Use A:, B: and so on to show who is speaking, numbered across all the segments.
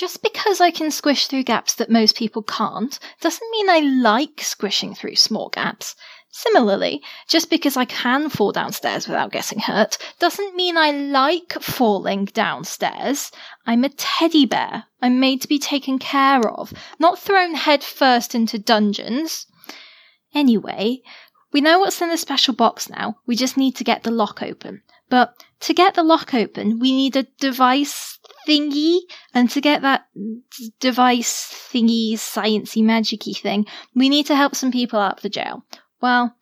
A: just because I can squish through gaps that most people can't doesn't mean I like squishing through small gaps. Similarly, just because I can fall downstairs without getting hurt doesn't mean I like falling downstairs. I'm a teddy bear. I'm made to be taken care of, not thrown head first into dungeons. Anyway, we know what's in the special box now. We just need to get the lock open. But to get the lock open, we need a device thingy, and to get that d- device thingy, sciencey, magicy thing, we need to help some people out of the jail. Well,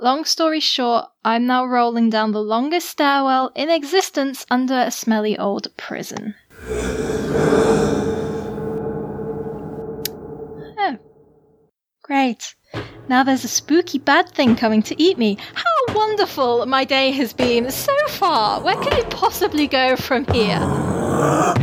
A: long story short, I'm now rolling down the longest stairwell in existence under a smelly old prison. Oh. Great. Now there's a spooky bad thing coming to eat me. How wonderful my day has been so far. Where can it possibly go from here?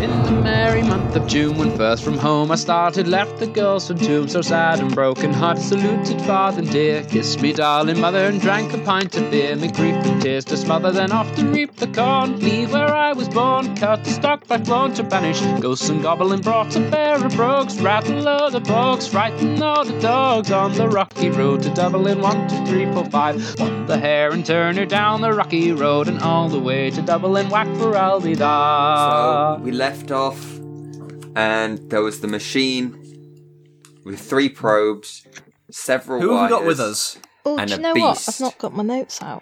B: In the merry month of June, when first from home I started, left the girls from Tuam, so sad and broken heart. Saluted father and dear, kissed me darling mother, and drank a pint of beer. Me grief and tears to smother, then off to reap the corn. Leave where I was born, cut the stock back flown to banish. Ghosts and goblin brought a pair of brogues, rattle all the bogs, frighten all the dogs on the rocky road to Dublin. One, two, three, four, five. Won the hare and turn her down the rocky road, and all the way to Dublin. Whack for Aldida.
C: So we left off, and there was the machine with three probes, several
D: Who have we got
C: wires,
D: with us?
A: Oh,
C: And
A: do you
C: a
A: know what?
C: beast.
A: I've not got my notes out.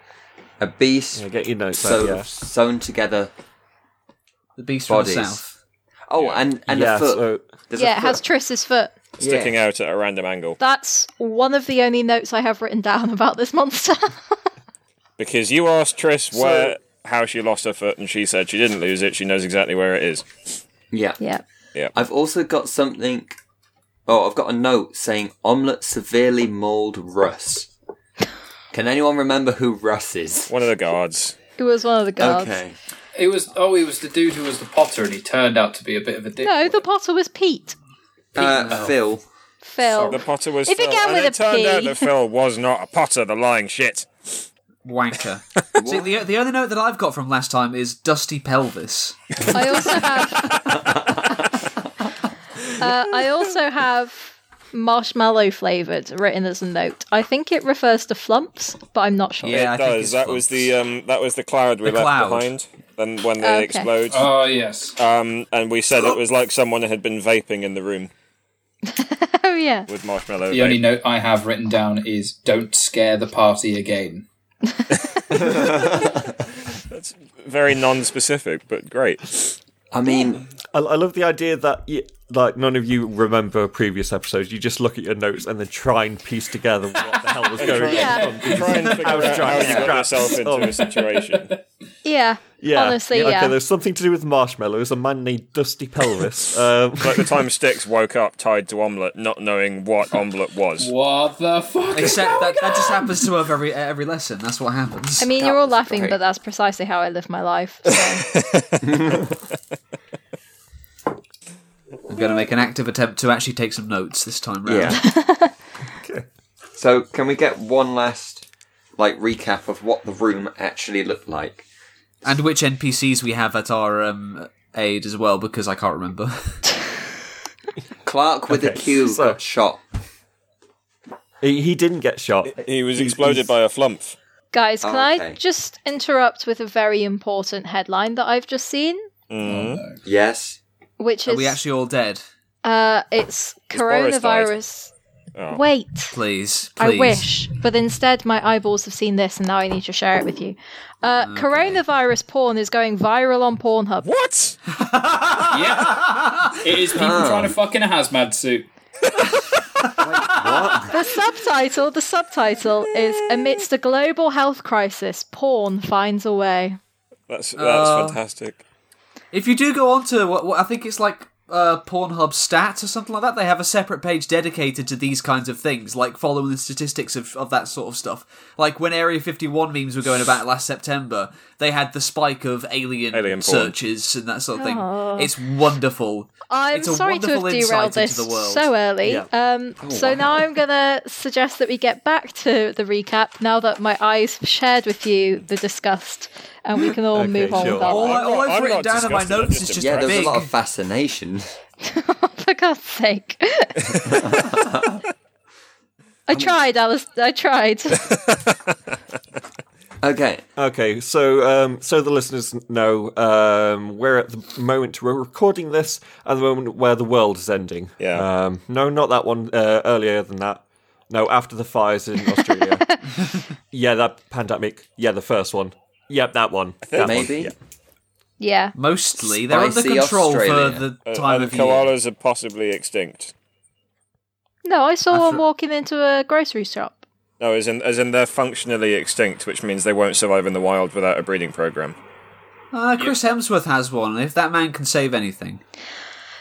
C: a beast
E: Yeah, get your notes
C: so
E: out, yeah.
C: sewn together.
D: The beast
C: Bodies.
D: from the south.
C: Oh, and and
E: yeah,
C: a foot.
E: so
C: There's
A: yeah,
C: a
A: it has
C: foot.
A: Triss's foot.
F: Sticking
C: Yeah.
F: out at a random angle.
A: That's one of the only notes I have written down about this monster.
F: Because you asked Triss where how she lost her foot, and she said she didn't lose it. She knows exactly where it is.
C: Yeah.
A: yeah. Yeah.
C: I've also got something. Oh, I've got a note saying omelette severely mauled Russ. Can anyone remember who Russ is?
F: One of the guards.
A: It was one of the guards.
C: Okay.
G: It was oh, he was the dude who was the potter, and he turned out to be a bit of a dick.
A: No, the potter was Pete.
C: Uh, Phil.
A: Phil.
F: The Potter was
A: If it
F: Phil,
A: began
F: and
A: with
F: it
A: a
F: turned out that Phil was not a Potter, the lying shit.
D: Wanker. See, the, the only note that I've got from last time is Dusty Pelvis.
A: I also have. uh, I also have marshmallow flavored written as a note. I think it refers to flumps, but I'm not sure.
D: Yeah, I
F: it
D: think
F: does.
D: it's
F: That was the um, that was the cloud we
D: The
F: left
D: cloud.
F: behind. Then when they
A: Okay.
F: explode,
G: Oh yes.
F: um, and we said it was like someone had been vaping in the room
A: Oh yeah.
F: with marshmallow.
G: The only note I have written down is "Don't scare the party again."
F: Very non-specific, but great.
C: I mean,
E: I, I love the idea that y like none of you remember previous episodes. You just look at your notes and then try and piece together what the hell was going
A: Yeah.
E: on. from these-
F: Try and figure
E: I was
F: out how
E: trying
F: you
E: to
F: got
E: scrap
F: yourself into a situation.
A: Yeah.
E: Yeah,
A: Honestly,
E: okay,
A: yeah.
E: there's something to do with marshmallows. A man named Dusty Pelvis. Um,
F: Like the time Styx woke up tied to omelette, not knowing what omelette was.
G: What the fuck?
D: Except that, that just happens to have every every lesson. That's what happens.
A: I mean,
C: That
A: you're all laughing,
C: great.
A: but that's precisely how I live my life. So.
D: I'm going to make an active attempt to actually take some notes this time round.
C: yeah. So, can we get one last like recap of what the room actually looked like?
D: And which NPCs we have at our um, aid as well, because I can't remember.
C: Clark with a
E: Okay,
C: Q
E: so-
C: got shot.
E: he, he didn't get shot.
F: He was exploded
E: he's-
F: by a flump.
A: Guys, can
C: Oh,
A: I just interrupt with a very important headline that I've just seen?
C: Yes.
A: Which
D: Are we actually all dead?
A: uh it's coronavirus.
F: Oh.
A: Wait.
D: Please,
A: I wish, but instead my eyeballs have seen this and now I need to share it with you. Uh, Coronavirus porn is going viral on Pornhub.
F: What?
G: yeah, it is people trying to fuck in a hazmat suit.
A: The subtitle, the subtitle is amidst a global health crisis, porn finds a way.
F: That's that's
D: Uh,
F: fantastic.
D: If you do go on to what, what I think it's like uh, Pornhub stats or something like that, they have a separate page dedicated to these kinds of things, like following the statistics of, of that sort of stuff. Like when Area 51 memes were going about last September, they had the spike of alien,
F: Alien porn.
D: searches and that sort of thing.
A: Oh.
D: It's wonderful.
A: I'm
D: It's a
A: sorry to have
D: wonderful
A: derailed this
D: the world.
A: so early.
E: Yeah.
A: Um, so now I'm going to suggest that we get back to the recap now that my eyes have shared with you the disgust and we can all
E: Okay,
A: move on
E: sure.
A: with our
D: All,
A: lives.
D: I, all
F: I'm
D: I've written down in my notes is just
C: Yeah, there's
D: big.
C: a lot of fascination.
A: For God's sake. I tried, Alice. I tried.
C: Okay.
E: Okay, so um, so the listeners know, um, we're at the moment we're recording this at the moment where the world is ending.
F: Yeah.
E: Um, no, not that one. Uh, earlier than that. No, after the fires in Australia. yeah, that pandemic. Yeah, the first one. Yep, that one. That one,
C: Maybe.
E: yeah.
A: yeah.
D: Mostly, they're under
C: Spicy
D: control
C: Australia.
D: for the
F: Uh,
D: time
F: and
D: of year.
F: koalas are possibly extinct.
A: No, I saw
D: After-
A: one walking into a grocery shop.
F: No, as in as in they're functionally extinct, which means they won't survive in the wild without a breeding program.
D: Uh, Chris Hemsworth has one. If that man can save anything,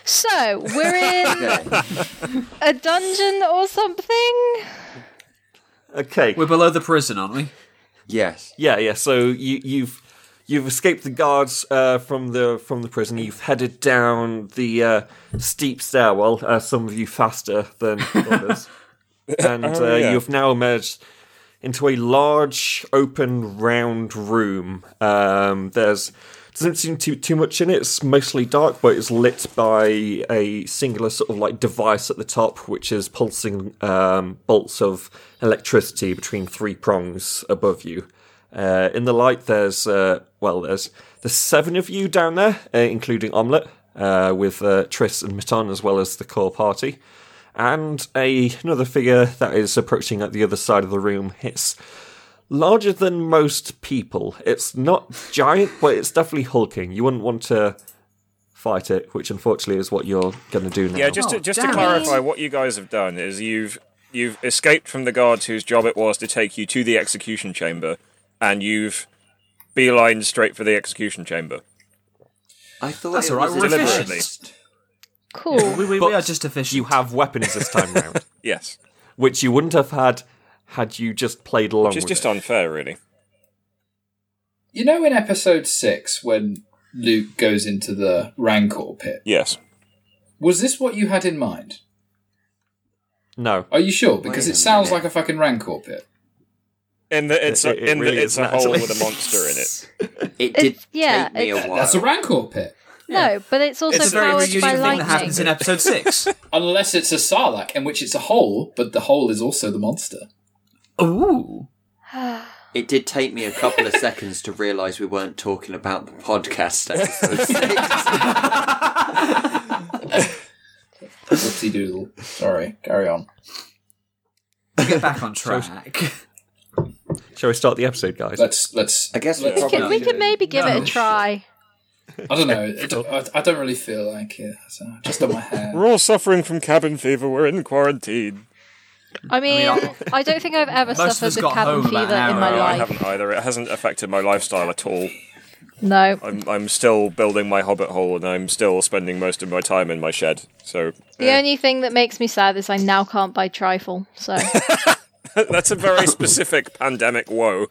A: So, we're in a dungeon or something?
E: Okay.
D: we're below the prison, aren't we?
C: Yes.
E: Yeah, yeah. So you, you've you've escaped the guards uh, from the from the prison. You've headed down the uh, steep stairwell. Uh, some of you faster than others, and
F: Oh,
E: uh,
F: yeah.
E: you've now emerged into a large, open, round room. Um, there's doesn't seem too too much in it. It's mostly dark, but it's lit by a singular sort of like device at the top, which is pulsing um, bolts of electricity between three prongs above you. Uh, in the light, there's uh, well, there's there's seven of you down there, uh, including Omelette, uh, with uh, Triss and Maton, as well as the core party, and a another figure that is approaching at the other side of the room. It's larger than most people. It's not giant, but it's definitely hulking. You wouldn't want to fight it, which unfortunately is what you're going to do now.
F: Yeah, just to,
D: Oh,
F: just to clarify, what you guys have done is you've you've escaped from the guards whose job it was to take you to the execution chamber, and you've beelined straight for the execution chamber.
C: I thought
D: That's
C: it
D: all right.
C: was
D: We're
F: deliberately.
D: efficient.
A: Cool.
D: We, we, we are just efficient.
E: you have weapons this time round,
F: Yes,
E: which you wouldn't have had had you just played along
F: which is
E: with
F: just
E: it.
F: unfair, really.
G: You know, in episode six, when Luke goes into the Rancor pit,
F: Yes.
G: was this what you had in mind?
E: No.
G: Are you sure? Because
C: Wait
G: it sounds
C: minute.
G: like a fucking Rancor pit.
F: In the it's a,
E: It- it
F: in
E: really
F: the, it's a hole with a monster in it.
C: It did
A: It's- yeah,
C: take me a
A: it's-
C: while.
G: That's a Rancor pit.
A: No, but it's also
D: it's a very
A: powered by
D: thing that
A: lightning.
D: happens in episode six.
G: Unless it's a Sarlacc, in which it's a hole, but the hole is also the monster.
D: Ooh.
C: It did take me a couple of seconds to realise we weren't talking about the podcast episode six.
G: Whoopsie doodle. Sorry, carry on.
D: Get back on track.
E: Shall we start the episode, guys?
G: Let's let's.
C: I guess we
G: let's
A: We could, we could maybe give it a try.
G: I don't know. It- I, I don't really feel like it. So just on my hair.
F: We're all suffering from cabin fever. We're in quarantine.
A: I mean,
D: I-
A: I don't think I've ever
D: Most of us
A: suffered with
D: got
A: cabin
D: home about
A: fever
D: an
A: in
D: hour
A: my
D: ago.
F: I
A: life.
F: haven't either. It hasn't affected my lifestyle at all.
A: No.
F: I'm I'm still building my hobbit hole, and I'm still spending most of my time in my shed. So
A: The only thing that makes me sad is I now can't buy trifle. So,
F: that's a very specific pandemic woe.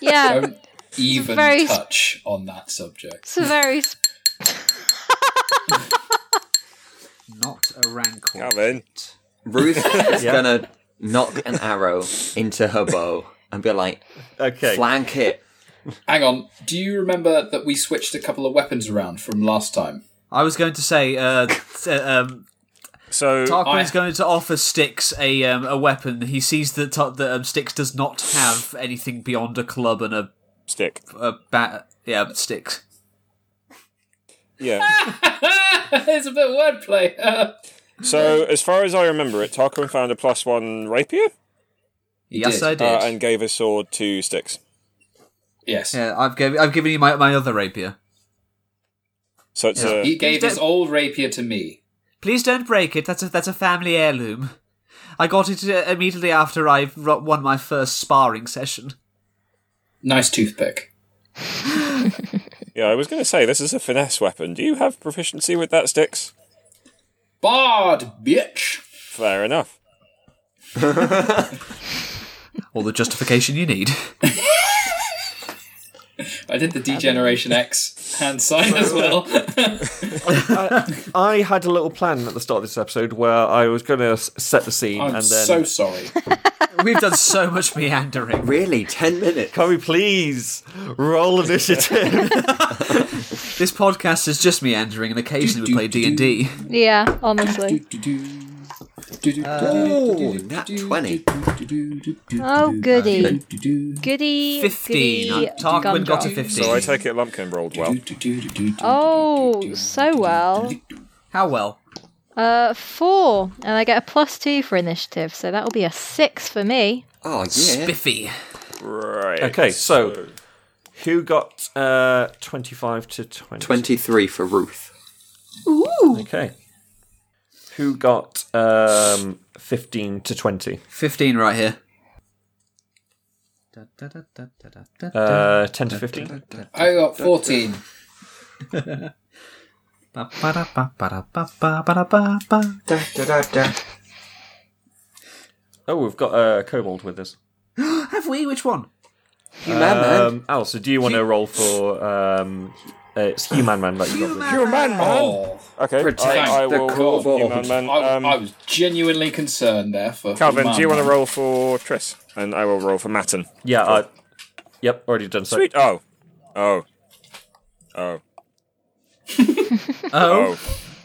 A: yeah,
G: Don't even
A: very-
G: touch on that subject.
A: it's a very. s-
D: Not a rancor.
F: Calvin.
C: Ruth is
E: Yeah.
C: gonna knock an arrow into her bow and be like,
E: Okay.
C: flank it.
G: Hang on. Do you remember that we switched a couple of weapons around from last time?
D: I was going to say, uh, t- um,
F: So
D: Tarquin's
G: I-
D: going to offer Styx a um, a weapon. He sees that Ta- that um, Styx does not have anything beyond a club and a,
F: stick.
D: a bat. Yeah, but Styx.
F: Yeah.
G: There's a bit of wordplay.
F: so as far as I remember it, Tarquin found a plus one rapier
G: He
D: yes,
G: did.
D: I did.
F: uh, and gave his sword to Styx.
G: yes.
D: yeah, I've given I've given you my, my other rapier.
F: So it's
D: Yeah.
F: a
G: He gave
D: He's
G: his old rapier to me.
D: Please don't break it. That's a that's a family heirloom. I got it uh, immediately after I ro- won my first sparring session.
G: Nice toothpick.
F: yeah. I was going to say this is a finesse weapon. Do you have proficiency with that, Styx?
G: Bard, bitch.
F: Fair enough.
D: All the justification you need.
G: I did the D-Generation X hand sign as well.
E: I had a little plan at the start of this episode where I was going to set the scene
G: I'm
E: and then.
G: so sorry.
D: We've done so much meandering.
C: Really, ten minutes.
E: Can we please roll initiative?
D: This podcast is just meandering, and occasionally we play D and D.
A: Yeah, honestly.
C: Ooh, nat 20.
A: Oh, goody. Goody.
D: Fifteen.
A: Goody
D: Tarquin got a fifteen.
F: So I take it Lumpkin rolled well.
A: Oh, so well.
D: How well?
A: Uh, four. And I get a plus two for initiative, so that'll be a six for me.
C: Oh, yeah.
D: Spiffy.
F: Right.
E: okay, so who got uh, 25 to 20?
C: 23 for Ruth.
E: Okay. Who got um, 15 to 20?
D: Fifteen right here.
E: Uh, 10 to 15?
G: I got 14.
E: Oh, we've got a kobold with us.
D: Have we? Which one?
C: Human man.
E: Um, Al, so do you want to roll for. Um, uh, it's Human Man that you got with you.
F: Human man.
G: Oh,
F: Okay.
C: Protect
F: I, I
C: the
F: will
C: kobold.
F: roll Human man.
G: I,
F: Um,
G: I was genuinely concerned there for.
F: Calvin,
G: for
F: do you want to roll for Triss? And I will roll for Matten.
E: Yeah, I, yep, already done so.
F: Sweet. Oh. Oh. Oh.
D: Oh.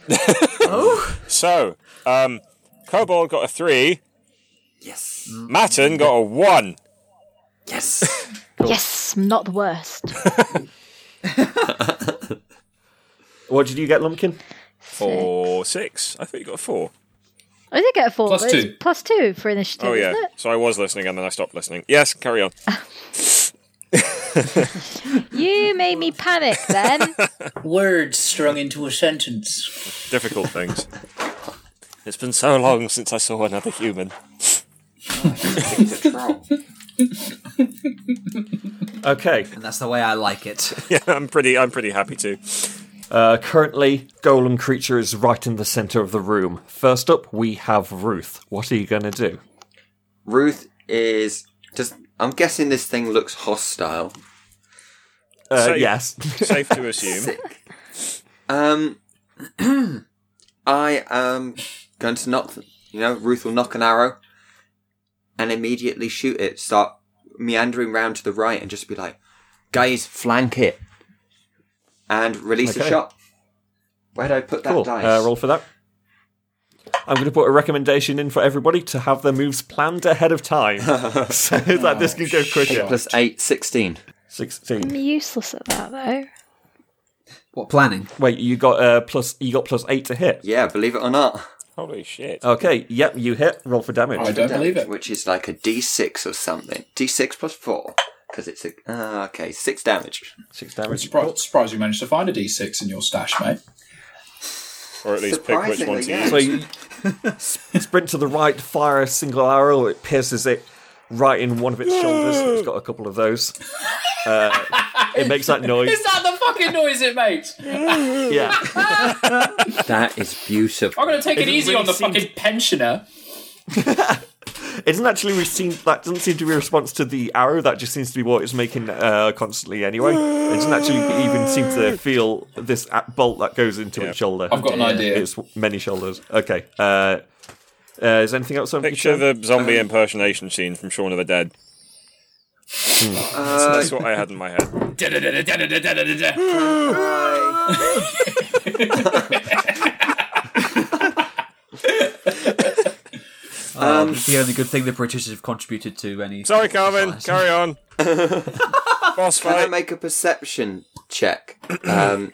F: Oh. So, um, Kobold got a three.
C: Yes.
F: Matten got a one.
C: Yes.
A: Yes, not the worst.
E: What did you get, Lumpkin?
F: For six. I thought you got a four.
A: I did get a four.
G: Plus
A: but it's
G: two.
A: Plus two for initiative,
F: Oh yeah.
A: isn't it?
F: So I was listening and then I stopped listening. Yes, carry on.
A: You made me panic then.
H: Words strung into a sentence.
F: Difficult things. It's been so long since I saw another human.
E: Okay,
D: And that's the way I like it.
F: Yeah, I'm pretty. I'm pretty happy to.
E: uh, currently, Golem Creature is right in the centre of the room. First up, we have Ruth. What are you going to do?
C: Ruth is. Just. I'm guessing this thing looks hostile.
E: Uh,
F: Safe.
E: yes.
F: Safe to assume.
C: Sick. Um, I am going to knock. You know, Ruth will knock an arrow, and immediately shoot it. Start meandering round to the right, and just be like, "Guys, flank it," and release a shot. Where did I put that
E: cool.
C: dice?
E: Uh, roll for that. I'm going to put a recommendation in for everybody to have their moves planned ahead of time so that this can go quicker.
C: Eight plus eight, 16.
E: 16.
A: I'm useless at that though.
D: What planning?
E: Wait, you got uh, plus you got plus 8 to hit.
C: Yeah, believe it or not.
F: Holy shit!
E: Okay, yep, you hit. Roll for damage.
G: I don't believe it.
C: Which is like a d6 or something. d6 plus 4. Because it's a. Uh, okay, 6 damage.
E: 6
G: I'm
E: damage.
G: surprised, surprised you managed to find a D6 in your stash, mate.
F: Or at least pick which one to
C: Surprisingly,
F: use.
E: So you sprint to the right, fire a single arrow, it pierces it right in one of its shoulders. It's got a couple of those. Uh, it makes that noise.
G: Is that the fucking noise it makes?
E: Yeah.
C: That is beautiful.
G: I'm going to take it,
E: doesn't
G: easy
E: really
G: on the
E: seem
G: fucking pensioner.
E: It doesn't actually seem that doesn't seem to be a response to the arrow. That just seems to be what it's making uh, constantly anyway. It doesn't actually even seem to feel this a- bolt that goes into
F: Yeah.
E: its shoulder.
G: I've got an idea.
E: It's many shoulders. Okay. Uh, uh, is anything else on your
F: Picture
E: turn?
F: the zombie impersonation scene from Shaun of the Dead.
C: Uh,
F: That's what I had in my head.
D: Um, it's the only good thing the British have contributed to any.
F: Sorry, Calvin. Carry on. Boss
C: can I make a perception check? Um,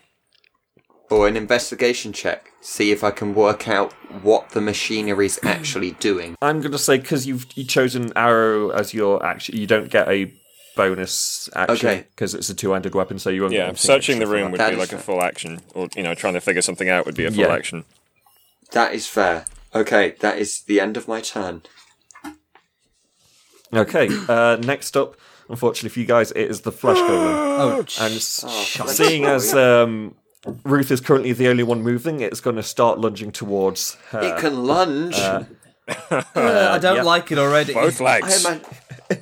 C: or an investigation check? See if I can work out what the machinery is actually doing.
E: I'm going to say because you've you chosen arrow as your action, you don't get a bonus action
C: Okay.
E: because it's a two-handed weapon. So you won't. get
F: Yeah,
E: anything
F: searching the room
E: that.
F: would
C: That
F: be
C: is
F: like a full action, or you know, trying to figure something out would be a full
E: Yeah.
F: action.
C: That is fair. Okay, that is the end of my turn.
E: Okay. Uh, next up, unfortunately for you guys, it is the flesh golem.
D: Oh,
E: And
C: Oh,
E: seeing as um, Ruth is currently the only one moving, it's going to start lunging towards her.
C: it can lunge.
D: uh, I don't
E: yeah.
D: like it already.
F: Both
C: I,
F: legs.
C: man,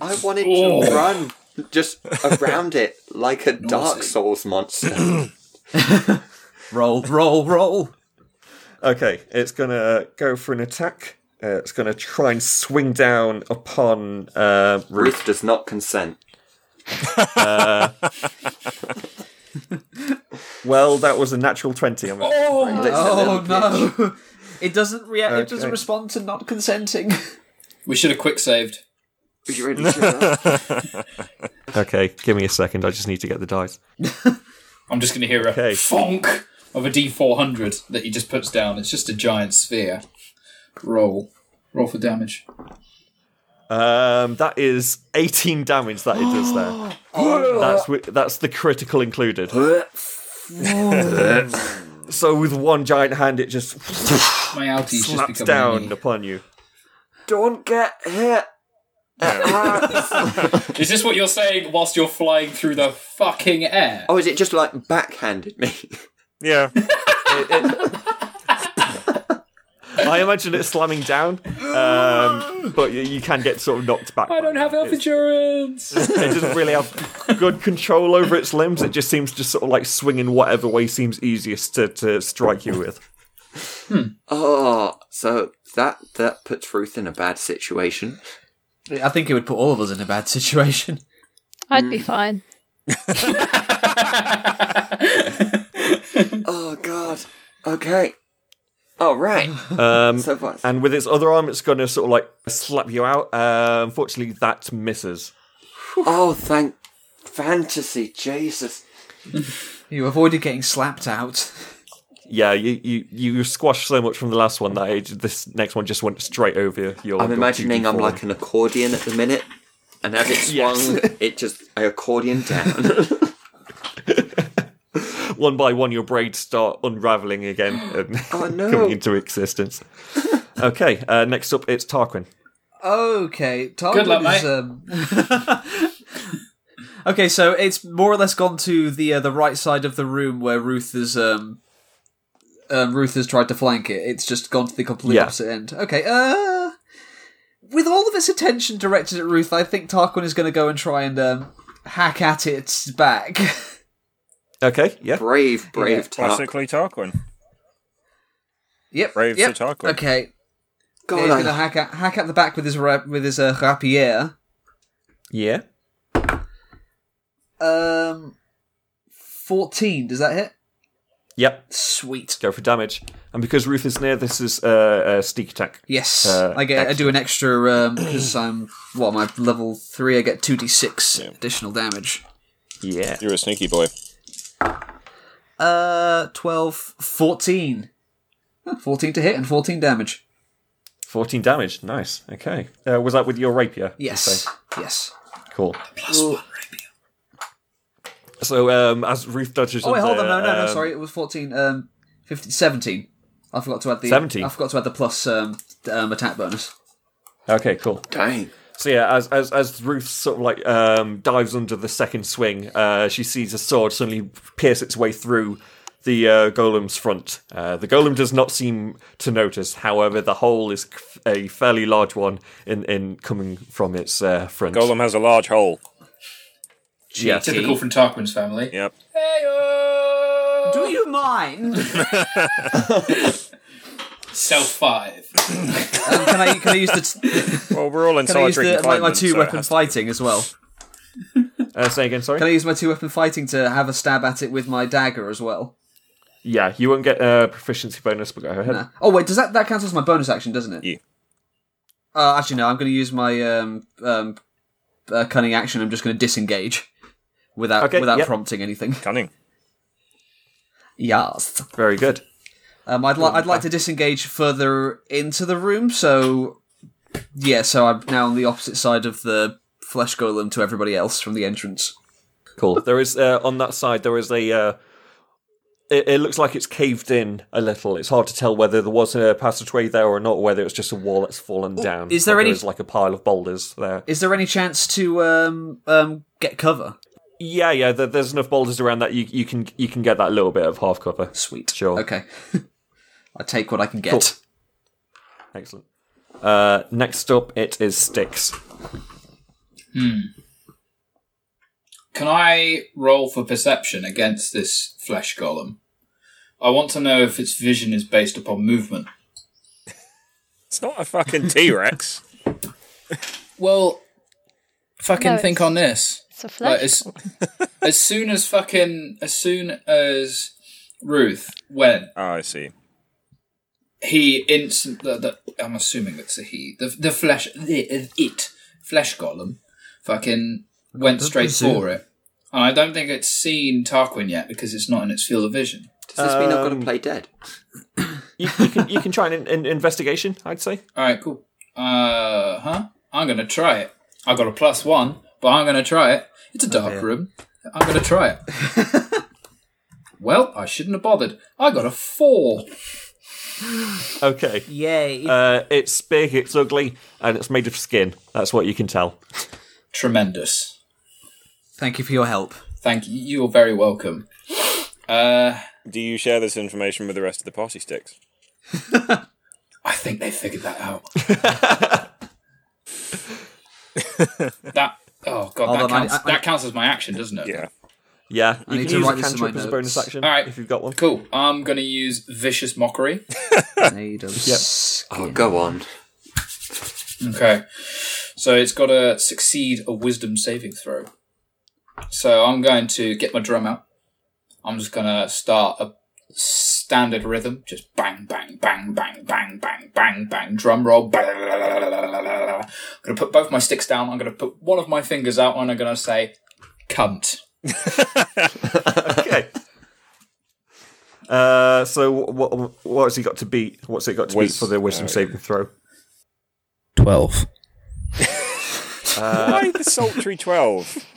C: I wanted
G: Oh.
C: to run. just around it like a Dark Souls monster.
D: Roll, roll, roll.
E: Okay, it's gonna go for an attack. Uh, it's gonna try and swing down upon uh, Ruth.
C: Ruth does not consent.
E: Well, that was a natural twenty. I'm
G: Oh,
C: Little
D: Oh no! It doesn't react. It doesn't respond to not consenting.
G: we should have quick saved.
C: Really.
E: Okay, give me a second. I just need to get the dice.
G: I'm just going to hear a
E: Okay.
G: fonk of a D400 that he just puts down. It's just a giant sphere. Roll. Roll for damage.
E: Um, that is 18 damage that it does there. that's that's the critical included. so with one giant hand, it just
G: My outies just
E: slaps
G: become
E: down
G: mini.
E: upon you.
C: Don't get hit.
G: Is this what you're saying whilst you're flying through the fucking air?
C: Oh, is it just like backhanded me?
F: Yeah.
E: I imagine it slamming down, um, but you, you can get sort of knocked back.
G: I don't have health
E: It's-
G: insurance.
E: It doesn't really have good control over its limbs. It just seems to sort of like swing in whatever way seems easiest to, to strike you with.
C: Oh, so that that puts Ruth in a bad situation.
D: I think it would put all of us in a bad situation.
A: I'd be fine.
C: Oh God. Okay. All right.
E: Um,
C: So far.
E: and with its other arm, it's going to sort of like slap you out. Uh, unfortunately, that misses.
C: Oh, thank fantasy, Jesus.
D: You avoided getting slapped out.
E: Yeah, you, you, you squashed so much from the last one that it, this next one just went straight over your.
C: I'm
E: your
C: imagining I'm like an accordion at the minute, and as it swung,
E: Yes.
C: it just I accordion down.
E: One by one, your braids start unraveling again and
C: Oh, no.
E: coming into existence. okay, uh, next up, it's Tarquin.
D: Okay, Tarquin
G: Good luck,
D: is, um... okay, so it's more or less gone to the uh, the right side of the room where Ruth is. um, um Ruth has tried to flank it. It's just gone to the complete
E: Yeah.
D: opposite end. Okay, uh, with all of its attention directed at Ruth, I think Tarquin is going to go and try and um, hack at its back.
E: Okay, yeah.
C: brave, brave
D: Yeah.
C: Tark.
F: Classically Tarquin.
D: yep,
F: Brave
D: yep.
F: Sir Tarquin.
D: Okay, yeah,
C: God,
D: he's going to hack at hack at the back with his ra- with his uh, rapier.
E: Yeah.
D: Um, fourteen. Does that hit?
E: Yep.
D: Sweet.
E: Go for damage. And because Ruth is near, this is uh, a sneak attack.
D: Yes,
E: Uh,
D: I get. I do an extra because I'm what am I level three? I get two d six additional damage.
E: Yeah.
F: You're a sneaky boy.
D: Uh, 12, 14. 14 to hit and 14 damage.
E: 14 damage. Nice. Okay. Uh, was that with your rapier? you
D: Yes,
E: say?
D: yes.
E: Cool. So um, as Ruth dodges
D: Oh wait, hold
E: onto,
D: on, no, no, no,
E: um,
D: sorry, it was 14, um, 15, 17. I forgot to add the
E: 17?
D: I forgot to add the plus um, um, attack bonus.
E: Okay, cool.
C: dang.
E: So yeah, as as as Ruth sort of like um, dives under the second swing, uh, she sees a sword suddenly pierce its way through the uh, golem's front. Uh, the golem does not seem to notice. However, the hole is a fairly large one in in coming from its uh, front.
F: Golem has a large hole.
E: Yes.
G: Typical from Tarquin's family.
F: Yep.
D: Do you mind?
G: Self five.
D: um, can I can I use the t-
F: Well, we're all
D: can I
F: inside
D: use the, my, my two
F: so
D: weapon
F: has to-
D: fighting as well?
E: Uh, say again, sorry.
D: Can I use my two weapon fighting to have a stab at it with my dagger as well?
E: Yeah, you won't get a proficiency bonus, but go ahead.
D: No. Oh wait, does that that counts as my bonus action, doesn't it?
F: Yeah.
D: Uh, actually, no. I'm going to use my um, um, uh, cunning action. I'm just going to disengage without
E: Okay,
D: without
E: yep.
D: prompting anything.
F: Cunning.
D: Yes.
E: Very good.
D: Um, I'd like I'd like to disengage further into the room. So yeah, so I'm now on the opposite side of the flesh golem to everybody else from the entrance.
E: Cool. There is uh, on that side. There is a. Uh, it, it looks like it's caved in a little. It's hard to tell whether there was a passageway there or not, or whether it's just a wall that's fallen down.
D: is there any-
E: There's like a pile of boulders there.
D: Is there any chance to um, um, get cover?
E: Yeah, yeah. There, there's enough boulders around that you you can you can get that little bit of half cover.
D: Sweet.
E: Sure.
D: Okay. I take what I can get.
E: Cool. Excellent. Uh, next up, it is Styx. Hmm.
G: Can I roll for perception against this flesh golem? I want to know if its vision is based upon movement.
F: It's not a fucking T Rex.
G: Well, fucking
A: No,
G: think on this.
A: It's a flesh.
G: Like, as, as soon as fucking, as soon as Ruth went,
F: Oh, I see.
G: He instant. The, the, I'm assuming it's a he. The the flesh, the, it flesh golem, fucking went straight
D: presume.
G: for it. And I don't think it's seen Tarquin yet because it's not in its field of vision.
C: Does this mean I've got to
E: Um,
C: play dead?
E: You, you can you can try an, an investigation. I'd say.
G: All right, cool. Uh huh. I'm gonna try it. I got a plus one, but I'm gonna try it. It's a dark
D: dear.
G: room. I'm gonna try it. well, I shouldn't have bothered. I got a four.
E: Okay.
D: Yay!
E: Uh, it's big, it's ugly, and it's made of skin. That's what you can tell.
G: Tremendous.
D: Thank you for your help.
G: Thank you. You're very welcome. Uh,
F: Do you share this information with the rest of the party Styx?
G: I think they figured that out. that oh god,
D: Hold
G: that
D: on, I- I-
G: that counts as my action, doesn't it?
F: Yeah.
E: Yeah,
D: I
E: you
D: need
E: can
D: to
E: use
D: write
E: a
D: this
E: cantrip as a bonus action
G: All right.
E: if you've got one.
G: Cool. I'm gonna use vicious mockery.
D: Made of
E: Yep.
C: Oh, go on.
G: Okay. So it's got to succeed a wisdom saving throw. So I'm going to get my drum out. I'm just going to start a standard rhythm. Just bang, bang, bang, bang, bang, bang, bang, bang. Drum roll. I'm going to put both my sticks down. I'm going to put one of my fingers out and I'm going to say, cunt.
E: Okay. Uh, so what what has he got to beat? What's it got to beat for the wisdom
F: uh,
E: saving throw?
G: 12.
F: Why the sultry 12?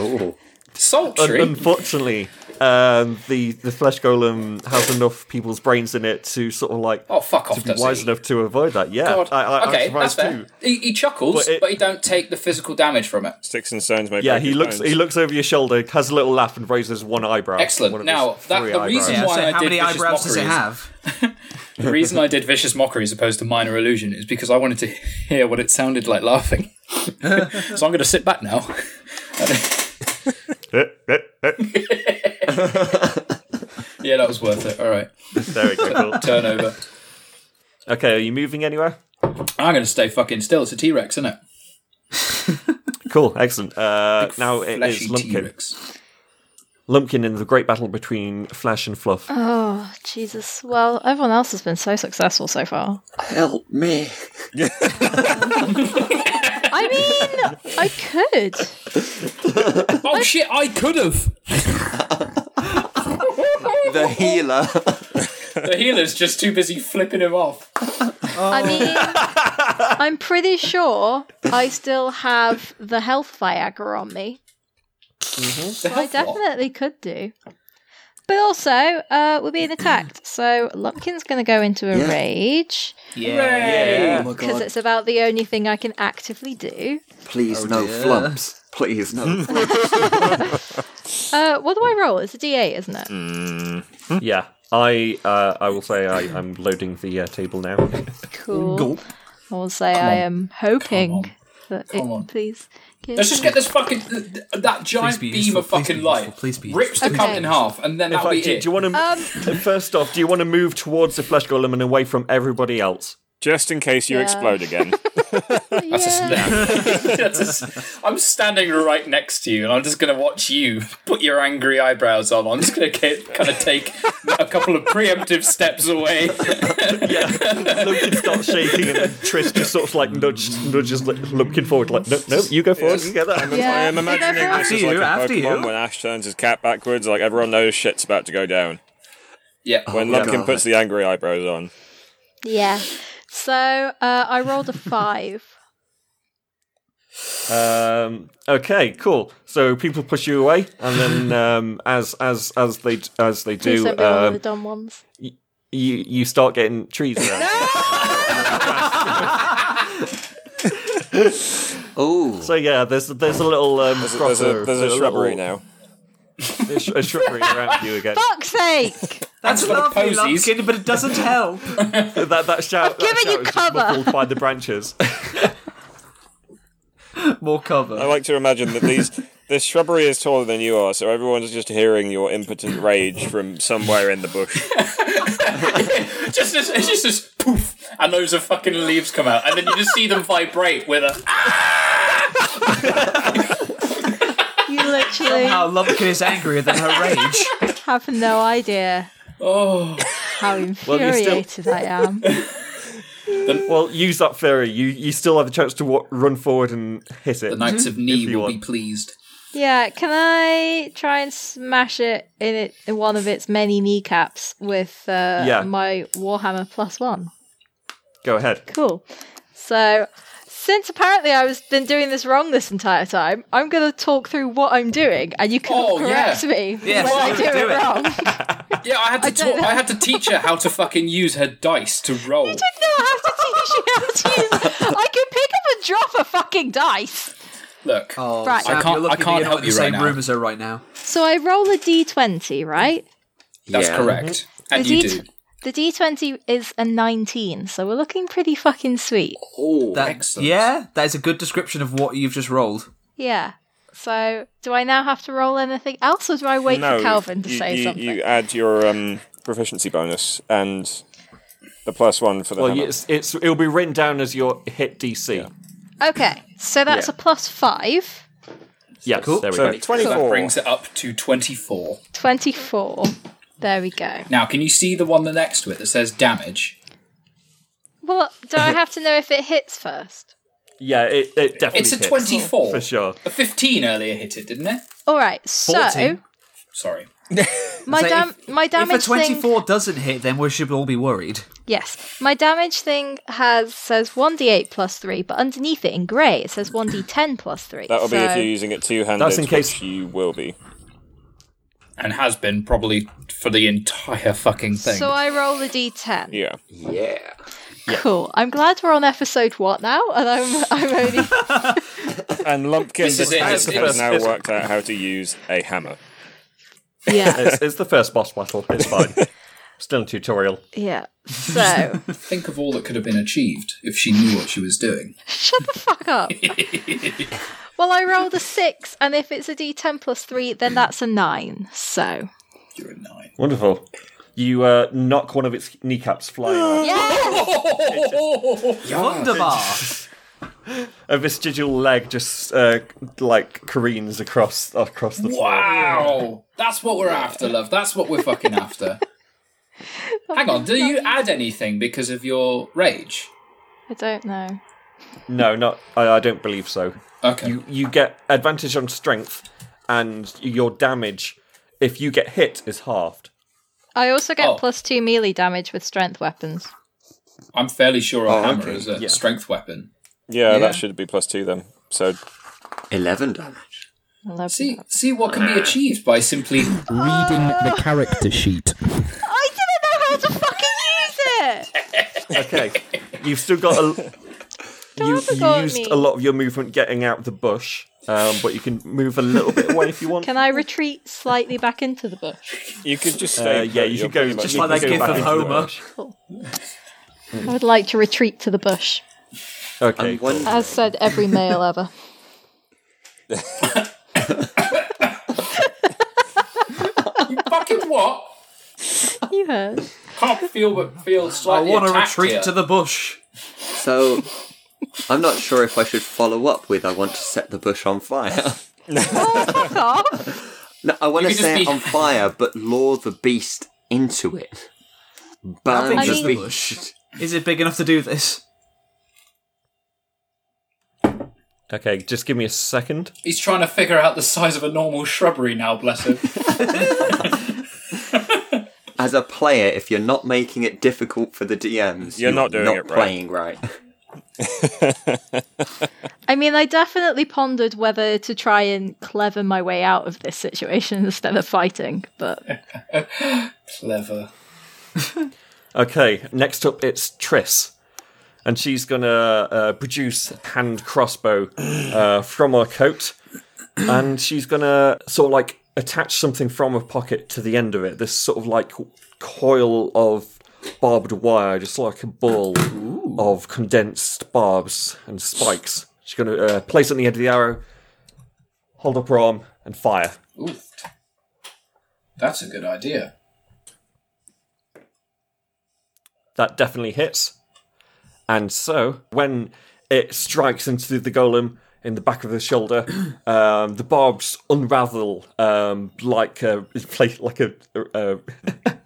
C: Oh.
G: Sultry.
E: Un- unfortunately, um, the the flesh golem has enough people's brains in it to sort of like
G: oh, fuck off to
E: be
G: does
E: wise
G: he?
E: enough to avoid that. Yeah,
G: God.
E: I, I,
G: okay,
E: I'm
G: that's fair.
E: too.
G: He, he chuckles,
E: But
G: but, he don't take the physical damage from it.
F: Sticks and stones may
E: Yeah, he looks
F: bones.
E: he looks over your shoulder, has a little laugh, and raises one eyebrow.
G: Excellent.
E: One
G: Now, that-
E: three
G: the reason
E: eyebrows.
D: Yeah,
G: why
D: so
G: I
D: how
G: did
D: many
G: vicious
D: eyebrows does it have?
G: The reason I did vicious mockery as opposed to minor illusion is because I wanted to hear what it sounded like laughing. so I'm going to sit back now. Yeah, that was worth it. All right,
E: there we go. Cool.
G: turn over.
E: Okay, are you moving anywhere?
G: I'm going to stay fucking still. It's a T Rex, isn't it?
E: Cool, excellent. Uh, now it is Lumpkin.
G: T-Rex.
E: Lumpkin in the great battle between Flesh and Fluff.
A: Oh, Jesus. Well, everyone else has been so successful so far.
C: Help me.
A: I mean, I could.
G: Oh shit! I could have.
C: The healer.
G: The healer's just too busy flipping him off.
A: I mean, I'm pretty sure I still have the health Viagra on me. Mm-hmm. So I definitely could do. But also, uh, we're being attacked. So Lumpkin's going to go into a
C: Yeah.
A: rage
D: Yeah.
C: Oh my
A: because
C: god.
A: it's about the only thing I can actively do.
C: Please,
D: Oh
C: no
D: dear.
C: flumps. Please, no flumps.
A: Uh, what do I roll? It's a D8, isn't it?
E: Yeah, I uh, I will say I, I'm loading the uh, table now.
A: Cool. I will say I am hoping that
G: Come
A: it,
G: on.
A: please. Give
G: Let's just get this fucking that giant
D: be
G: beam
D: useful,
G: of fucking light.
D: useful, please be
G: rips the
A: useful.
G: cup in half, and then that'll
E: fact,
G: be
E: do,
G: it.
E: do you want to
A: Um,
E: first off? Do you want to move towards the flesh golem and away from everybody else?
F: Just in case you
A: Yeah.
F: explode again.
G: That's a
A: Yeah.
G: snap. That's a s- I'm standing right next to you, and I'm just going to watch you put your angry eyebrows on. I'm just going to kind of take a couple of preemptive steps away.
E: Yeah, Lumpkin starts shaking, and Trish just sort of like nudge, nudges Lumpkin forward, like, no, no, you go forward, you get that.
A: Yeah.
F: I am imagining this is like
D: you,
F: a
D: after
F: Pokemon
D: you.
F: when Ash turns his cat backwards, like everyone knows shit's about to go down.
G: yeah.
F: When
C: Oh,
F: Lumpkin
C: God.
F: puts the angry eyebrows on.
A: Yeah. So uh, I rolled a five.
E: Um, okay, cool. So people push you away, and then um, as as as they as they
A: Please
E: do,
A: don't be one of
E: um,
A: the dumb ones.
E: you you start getting trees around.
C: Oh.
E: So yeah, there's there's a little um,
F: There's a, there's a, there's a shrubbery
E: little-
F: now.
E: There's a shrubbery around you again.
A: Fuck's sake!
D: That's
G: for the
D: lovely,
G: posies.
D: Lumpkin, but it doesn't help.
E: That that shout,
A: I've
E: that
A: given you
E: is just
A: cover.
E: muffled by the branches.
D: More cover.
F: I like to imagine that these This shrubbery is taller than you are, so everyone's just hearing your impotent rage from somewhere in the bush.
G: just this, it's just this poof, and loads of fucking leaves come out, and then you just see them vibrate with a. Ah!
A: You literally
D: How Lumpkin is angrier than her rage.
A: have no idea
G: Oh,
A: how
E: Well, still-
A: infuriated I am.
E: Well, use that fairy. You you still have the chance to wa- run forward and hit it.
G: the Knights of
E: if
G: Ni
E: you
G: will be pleased.
A: Yeah, can I try and smash it in it in one of its many kneecaps with uh,
E: Yeah.
A: my Warhammer plus one?
E: Go ahead.
A: Cool. So, since apparently I was been doing this wrong this entire time, I'm going to talk through what I'm doing, and you can
G: Oh,
A: correct
G: yeah.
A: me
D: Yes,
A: when I
D: do
A: do
D: it,
A: it, wrong.
G: Yeah, I had to.
A: I don't
G: ta-
A: know.
G: I had to teach her how to fucking use her dice to roll.
A: I didn't know how to teach you how to use. I can pick up and drop a fucking dice.
G: Look,
D: Oh,
A: Right.
D: Sam,
G: I can't-
D: You're
G: I can't
D: that
G: help
D: in
G: you
D: the
G: right
D: same
G: now.
D: room as her right now.
A: So I roll a d20, right?
G: that's
C: Yeah.
G: correct, mm-hmm. and
A: The
G: you
A: D-
G: do.
A: The d20 is a 19, so we're looking pretty fucking sweet.
G: Oh,
D: That,
G: excellent.
D: Yeah, that is a good description of what you've just rolled.
A: Yeah. So, do I now have to roll anything else, or do I wait
F: no,
A: for Calvin to
F: you,
A: say
F: you,
A: something?
F: you add your um, proficiency bonus and the plus one for the
E: Well, it's, it's it'll be written down as your hit DC.
A: Okay, so that's
C: Yeah.
A: a plus five.
E: Yeah,
D: Cool.
E: there we
F: So
E: go.
F: 24.
G: That brings it up to twenty-four.
A: 24. There we go.
G: Now, can you see the one the next to it that says damage?
A: Well, do I have to know if it hits first?
E: Yeah, it, it definitely
G: It's a
E: hits,
G: twenty-four.
E: for sure.
G: A fifteen earlier hit it, didn't it?
A: Alright, so
D: 14.
G: Sorry.
A: my
D: So
A: dam-
D: if-
A: my
D: If a 24 doesn't hit, then we should all be worried.
A: Yes. My damage thing has says 1d8 plus 3, but underneath it in grey it says 1d10 plus 3.
F: That'll be if you're using it two-handed,
E: That's in case-
F: you will be.
G: And has been probably for the entire fucking thing.
A: So I roll a d10.
F: Yeah.
C: Yeah.
A: Cool. I'm glad we're on episode what now? And I'm I'm only
F: And Lumpkin
G: This
F: the
G: is it, it's the
F: has
E: first-
F: now
E: it's-
F: worked out how to use a hammer.
A: Yeah.
E: It's, it's the first boss battle. It's fine. Still a tutorial.
A: Yeah. So
G: Think of all that could have been achieved if she knew what she was doing.
A: shut the fuck up. Well I rolled a six, and if it's a D ten plus three, then that's a nine. So
G: You're a nine.
E: Wonderful. You uh, knock one of its kneecaps flying off.
A: Yeah!
D: Wunderbar!
E: A vestigial leg just uh, like careens across across the floor.
G: Wow! That's what we're after, love. That's what we're fucking after. Hang on, do you add anything because of your rage?
A: I don't know.
E: No, not. I, I don't believe so.
G: Okay.
E: You you get advantage on strength, and your damage, if you get hit, is halved.
A: I also get
G: Oh.
A: plus two melee damage with strength weapons.
G: I'm fairly sure a
C: Oh,
G: hammer
C: okay.
G: is a
E: Yeah.
G: strength weapon.
F: Yeah,
G: Yeah.
F: that should be plus two then. So
C: 11 damage.
A: Eleven.
G: See, see what can be achieved by simply.
I: Reading the character sheet.
A: I didn't know how to fucking use it!
E: Okay, you've still got a. You,
A: have
E: you used a lot of your movement getting out of the bush, um, but you can move a little bit away if you want.
A: Can I retreat slightly back into the bush?
F: you could just
E: Uh,
F: stay.
E: yeah, you
F: you're
E: go just
D: like
E: you
D: that
E: can
D: gif of Homer.
E: bush.
A: I would like to retreat to the bush.
E: Okay, cool.
A: As said every male ever.
G: You fucking what?
A: You heard.
G: Can't feel but feel slightly.
D: I want to retreat
G: here.
D: to the bush.
C: So, I'm not sure if I should follow up with I want to set the bush on fire.
A: Fuck off!
C: No, I want
G: You
C: to
G: could just
C: set it
G: be-
C: on fire, but lure the beast into it.
D: How
C: Burn
D: big
C: the
D: is
A: mean-
D: the bush? Is it big enough to do this?
E: Okay, just give me a second.
G: He's trying to figure out the size of a normal shrubbery now, bless him.
C: As a player, if you're not making it difficult for the DMs,
F: You're not doing
C: not
F: it right.
C: playing right.
A: I mean, I definitely pondered whether to try and clever my way out of this situation instead of fighting, but
G: Clever.
E: Okay, next up it's Triss. And she's gonna uh, produce hand crossbow uh, from her coat. And she's gonna sort of like attach something from her pocket to the end of it. This sort of like coil of barbed wire, just like a ball of condensed barbs and spikes. She's gonna uh, place it on the end of the arrow. hold up her arm, and fire.
G: Ooh. That's a good idea.
E: That definitely hits. And so, when it strikes into the golem in the back of the shoulder, um, the barbs unravel um, like a like a. Uh,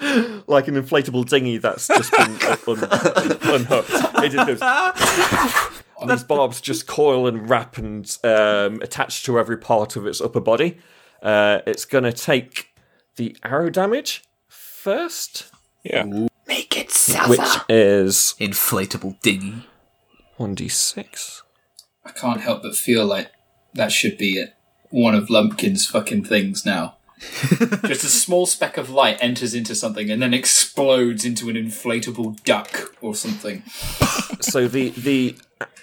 E: like an inflatable dinghy that's just been un- unhooked. It just goes. And these barbs just coil and wrap and um, attach to every part of its upper body. Uh, it's going to take the arrow damage first,
F: Yeah.
C: Make it
E: which is
D: Inflatable dinghy.
E: 1d6.
G: I can't help but feel like that should be it. One of Lumpkin's fucking things now. Just a small speck of light enters into something and then explodes into an inflatable duck or something.
E: So the, the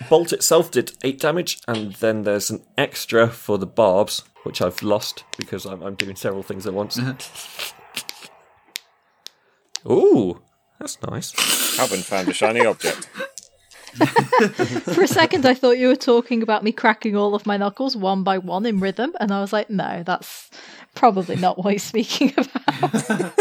E: bolt itself did 8 damage, and then there's an extra for the barbs, which I've lost because I'm, I'm doing several things at once. Uh-huh. Ooh, that's nice.
F: Calvin found a shiny object.
A: For a second, I thought you were talking about me cracking all of my knuckles one by one in rhythm, and I was like, no, that's probably not what he's speaking about.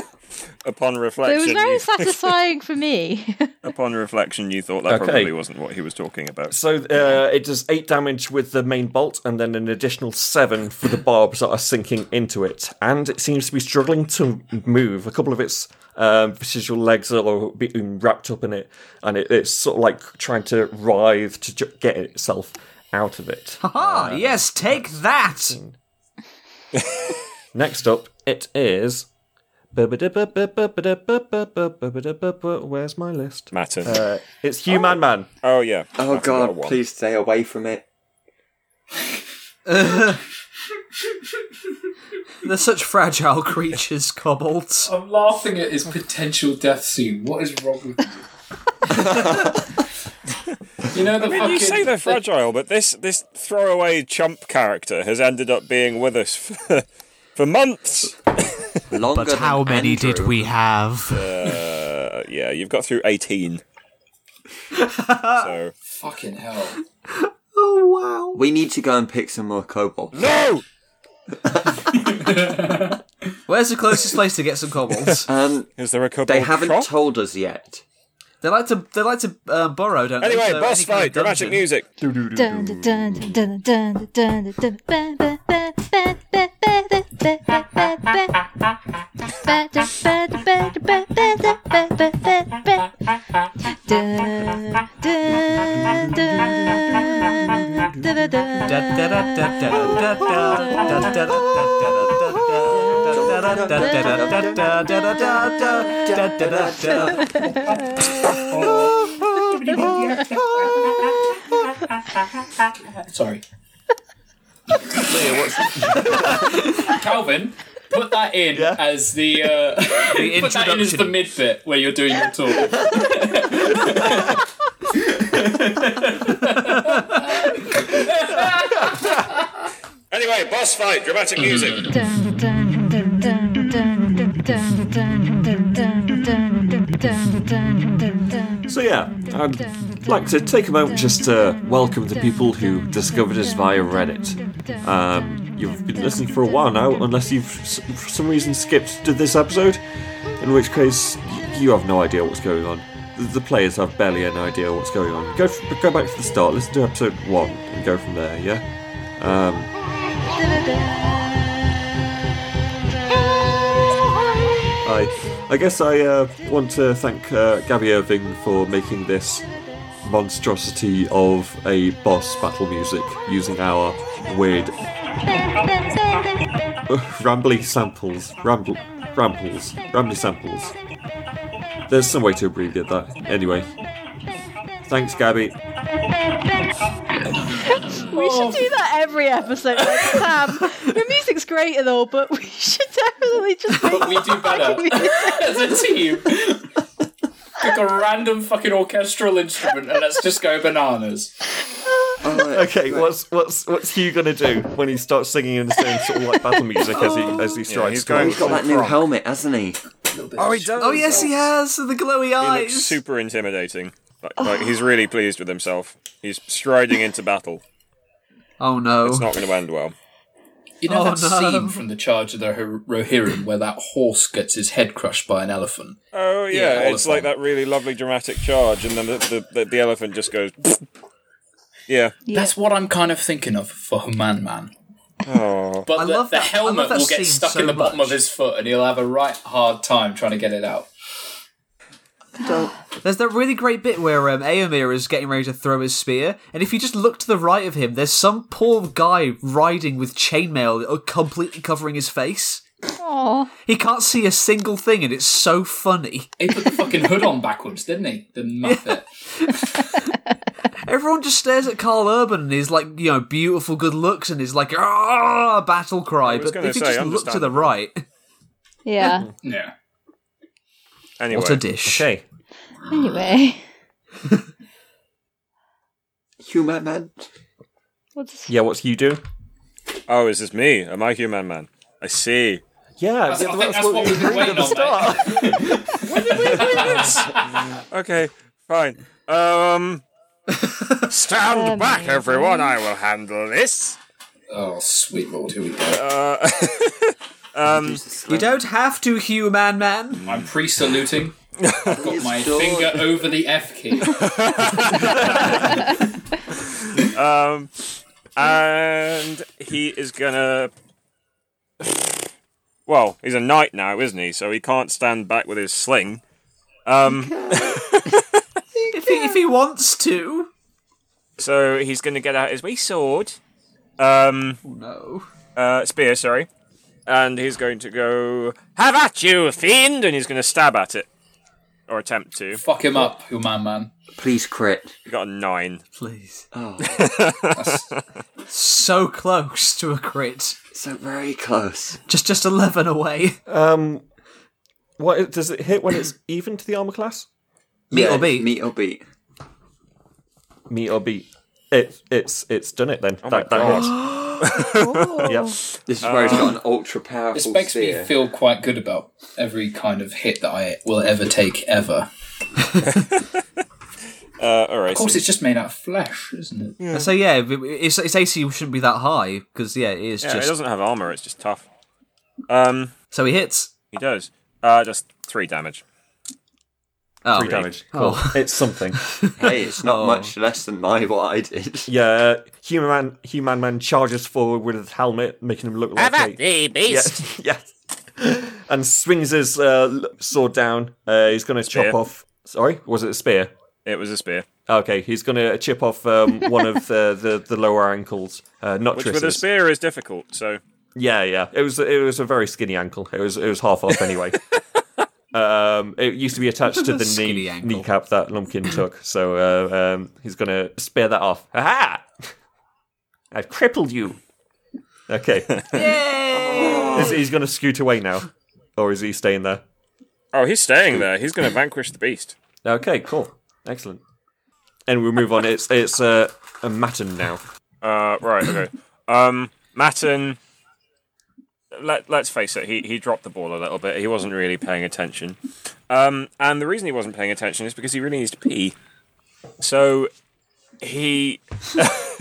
F: Upon
A: But it was very
F: you,
A: satisfying for me.
F: upon reflection, you thought that
E: Okay.
F: probably wasn't what he was talking about.
E: So uh, it does 8 damage with the main bolt, and then an additional 7 for the barbs that are sinking into it. And it seems to be struggling to move. A couple of its um, visual legs are being wrapped up in it, and it, it's sort of like trying to writhe to ju- get itself out of it. Ha!
D: Ah, yes, take that!
E: Next up, it is. Where's my list?
F: Matter.
E: Uh, it's Human Man.
F: oh yeah.
C: Oh
F: I
C: god, please stay away from it.
D: They're such fragile creatures, kobolds.
G: I'm laughing at his potential death scene. What is wrong with you? you know the
F: I mean,
G: fucking.
F: you say they're fragile, but this this throwaway chump character has ended up being with us for, for months.
C: Longer
D: But how
C: than
D: many
C: Andrew.
D: did we have?
F: Uh, yeah, you've got through eighteen. so
G: Fucking hell.
D: Oh, wow.
C: We need to go and pick some more kobolds.
F: no.
D: Where's the closest place to get some kobolds?
C: Um,
F: Is there a kobold
C: they haven't
F: shop?
C: told us yet.
D: They like to they like to uh, burrow, don't they?
F: Anyway,
D: So
F: boss
D: any kind of
F: fight, dramatic
D: dungeon-
F: music.
G: Sorry. Calvin? put that in
D: yeah.
G: as the, uh, the put that in as the midbit where you're doing your talk.
F: anyway, boss fight, dramatic music.
E: So yeah, I'd like to take a moment just to welcome the people who discovered us via Reddit. Um, you've been listening for a while now, unless you've for some reason skipped to this episode, in which case you have no idea what's going on. The, players have barely any idea what's going on. Go go back to the start, listen to episode one, and go from there. Yeah. Um, I, I guess I uh, want to thank uh, Gaby Irving for making this monstrosity of a boss battle music using our weird rambly samples, ramble, rambles, rambly samples. There's some way to abbreviate that. Anyway, thanks, Gaby.
A: We should do that every episode. Like, Sam, your music's great and all, but we should definitely just make
G: But we do better as a team. Pick a random fucking orchestral instrument and let's just go bananas.
E: Okay, what's what's what's Hugh gonna do when he starts singing in the same sort of like battle music as he as he strides?
F: he's going
C: He's got that new helmet, hasn't he?
F: Oh, he does.
D: Oh yes, he has the glowy
F: He looks
D: eyes.
F: super intimidating. Like, like he's really pleased with himself. He's striding into battle.
D: Oh no.
F: It's not going to end well.
G: You know
D: Oh,
G: that
D: no.
G: scene from the Charge of the Rohirrim where that horse gets his head crushed by an elephant?
F: Oh yeah,
G: Yeah,
F: it's like that really lovely dramatic charge, and then the the, the, the elephant just goes. yeah.
G: That's what I'm kind of thinking of for Human Man.
F: Oh.
G: But
D: I
G: the,
D: love
G: the
D: that-
G: helmet
D: love
G: will get stuck
D: so
G: in the bottom
D: much.
G: of his foot, and he'll have a right hard time trying to get it out.
D: There's that really great bit where um, Éomer is getting ready to throw his spear, and if you just look to the right of him, there's some poor guy riding with chainmail uh, completely covering his face.
A: Aw.
D: He can't see a single thing, and it's so funny.
G: He put the fucking hood on backwards, didn't he? The muppet.
D: Everyone just stares at Karl Urban and his like you know beautiful good looks and his like ah battle cry. But if you
F: say,
D: just look to the
F: understandable.
D: right,
A: Yeah.
G: Yeah.
F: Anyway.
D: what a dish!
E: Okay.
A: Anyway.
C: Human man.
A: What's
E: Yeah, what's you do?
F: Oh, is this me? Am I human man? I see.
E: Yeah,
G: That's, I think that's what we've been waiting on, mate.
F: Okay, fine. Um. Stand back, everyone. I will handle this.
G: Oh, sweet lord, here we go.
F: Uh, um.
D: You don't have to, human man.
G: I'm pre-saluting. I've got my finger over the F key.
F: Um. And he is gonna. Well, he's a knight now, isn't he? So he can't stand back with his sling. Um.
D: If he, if he wants to.
F: So he's going to get out his wee sword, um,
D: No.
F: uh, spear, sorry, and he's going to go have at you, fiend, and he's going to stab at it or attempt to.
G: Fuck him up, Human Man. Man.
C: Please crit.
F: He got a nine.
D: Please.
C: Oh,
D: So close to a crit.
C: so very close.
D: Just just eleven away.
E: Um, what does it hit when it's even to the armor class?
D: Meet
C: Yeah,
D: or beat?
C: Meet or beat.
E: Meet or beat? It it's it's done it then.
F: Oh my
E: that, that
F: God.
E: hits. Yep.
C: This is where he's got an ultra powerful
G: This makes
C: spear.
G: me feel quite good about every kind of hit that I will ever take ever.
F: Uh, all right.
G: Of course,
F: so-
G: it's just made out of flesh, isn't it?
D: So yeah, it's, its AC shouldn't be that high because yeah, it is
F: yeah,
D: just.
F: it doesn't have armor. It's just tough. Um,
D: So he hits.
F: he does. Uh, just three damage.
D: Oh,
E: Three damage. Cool.
D: Oh.
E: It's something.
C: hey, it's not
D: Oh.
C: much less than my what I did.
E: yeah, human man, human man charges forward with his helmet, making him look like a
F: thee, beast.
E: yeah, yeah, and swings his uh, sword down. Uh, he's going to chop off. Sorry, was it a spear?
F: It was a spear.
E: Okay, he's going to chip off um, one of the, the, the lower ankles, uh, not
F: Which with a spear is difficult. So
E: Yeah, yeah. It was it was a very skinny ankle. It was it was half off anyway. Um, it used to be attached to the knee,
D: ankle.
E: kneecap that Lumpkin took. So uh, um, he's gonna spare that off. Aha! I've crippled you. Okay. Is- he's gonna scoot away now, or is he staying there?
F: oh, he's staying there. He's going to vanquish the beast.
E: Okay, cool, excellent. And we'll move on. It's it's uh, a Matten now.
F: Uh, right, okay. Um, Matten, let, let's face it, he, he dropped the ball a little bit. He wasn't really paying attention. Um, and the reason he wasn't paying attention is because he really needs to pee. So he.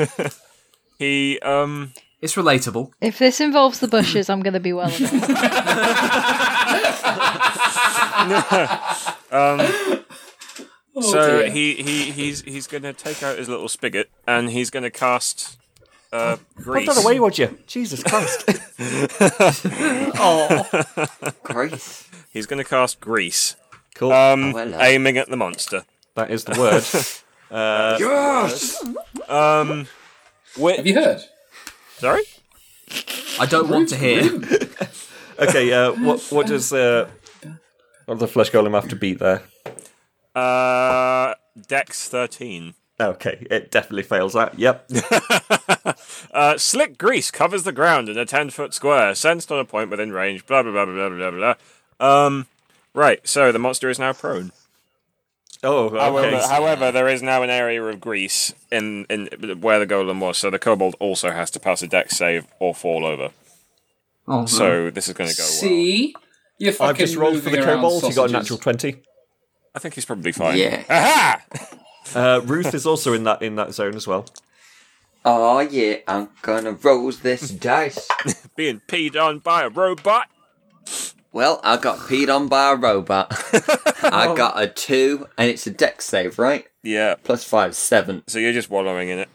F: he, um.
D: It's relatable.
A: If this involves the bushes, I'm going to be well annoyed.
F: so
G: dear.
F: he, he he's he's gonna take out his little spigot and he's gonna cast uh,
E: Put
F: grease.
E: that away, would you? Jesus Christ! Oh.
C: Grace.
F: He's gonna cast grease,
E: cool.
F: um,
C: well, uh,
F: aiming at the monster.
E: that is the word.
C: Yes!
F: Um, whi-
G: Have you heard?
F: sorry.
D: I don't want to hear.
E: Okay, uh, what what does uh, what does the flesh golem have to beat there?
F: Uh, Dex thirteen.
E: Okay, it definitely fails that. Yep.
F: Uh, slick grease covers the ground in a ten foot square, sensed on a point within range. Blah blah blah blah blah blah blah. Um, right. So the monster is now prone.
E: Oh, okay.
F: however, there is now an area of grease in in where the golem was, so the kobold also has to pass a Dex save or fall over.
D: Oh, no.
F: So this is going to go well.
G: See, you're fucking
E: I've just rolled for the
G: moving around
E: kobold. He got a natural twenty.
F: I think he's probably fine.
C: Yeah.
F: Aha!
E: Uh, Ruth is also in that in that zone as well.
C: Oh yeah, I'm gonna roll this dice.
F: Being peed on by a robot.
C: Well, I got peed on by a robot. I got a two, and it's a Dex save, right?
F: Yeah.
C: Plus five, seven.
F: So you're just wallowing in it.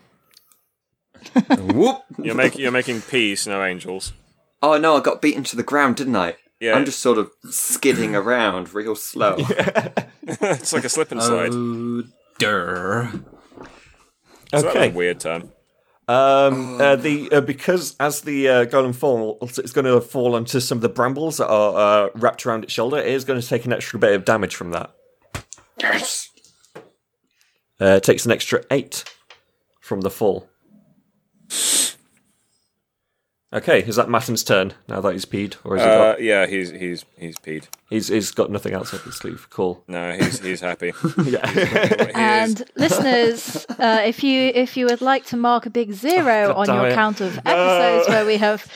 C: Whoop!
F: You're making you're making pea snow angels.
C: Oh no, I got beaten to the ground, didn't I?
F: Yeah.
C: I'm just sort of skidding around real slow.
F: it's like a slip and slide.
D: Oh, der.
F: So
E: Okay.
F: a weird turn.
E: Um, uh, the uh, because as the uh, golem falls, it's going to fall onto some of the brambles that are uh, wrapped around its shoulder. It is going to take an extra bit of damage from that.
C: yes.
E: Uh, it takes an extra eight from the fall. Okay, is that Matten's turn now that he's peed, or is he
F: Uh,
E: got?
F: yeah, he's he's he's peed.
E: He's he's got nothing else up his sleeve. Cool.
F: No, he's he's happy.
E: Yeah.
F: He is-
A: And listeners, uh, if you if you would like to mark a big zero on your
E: it.
A: count of episodes where we have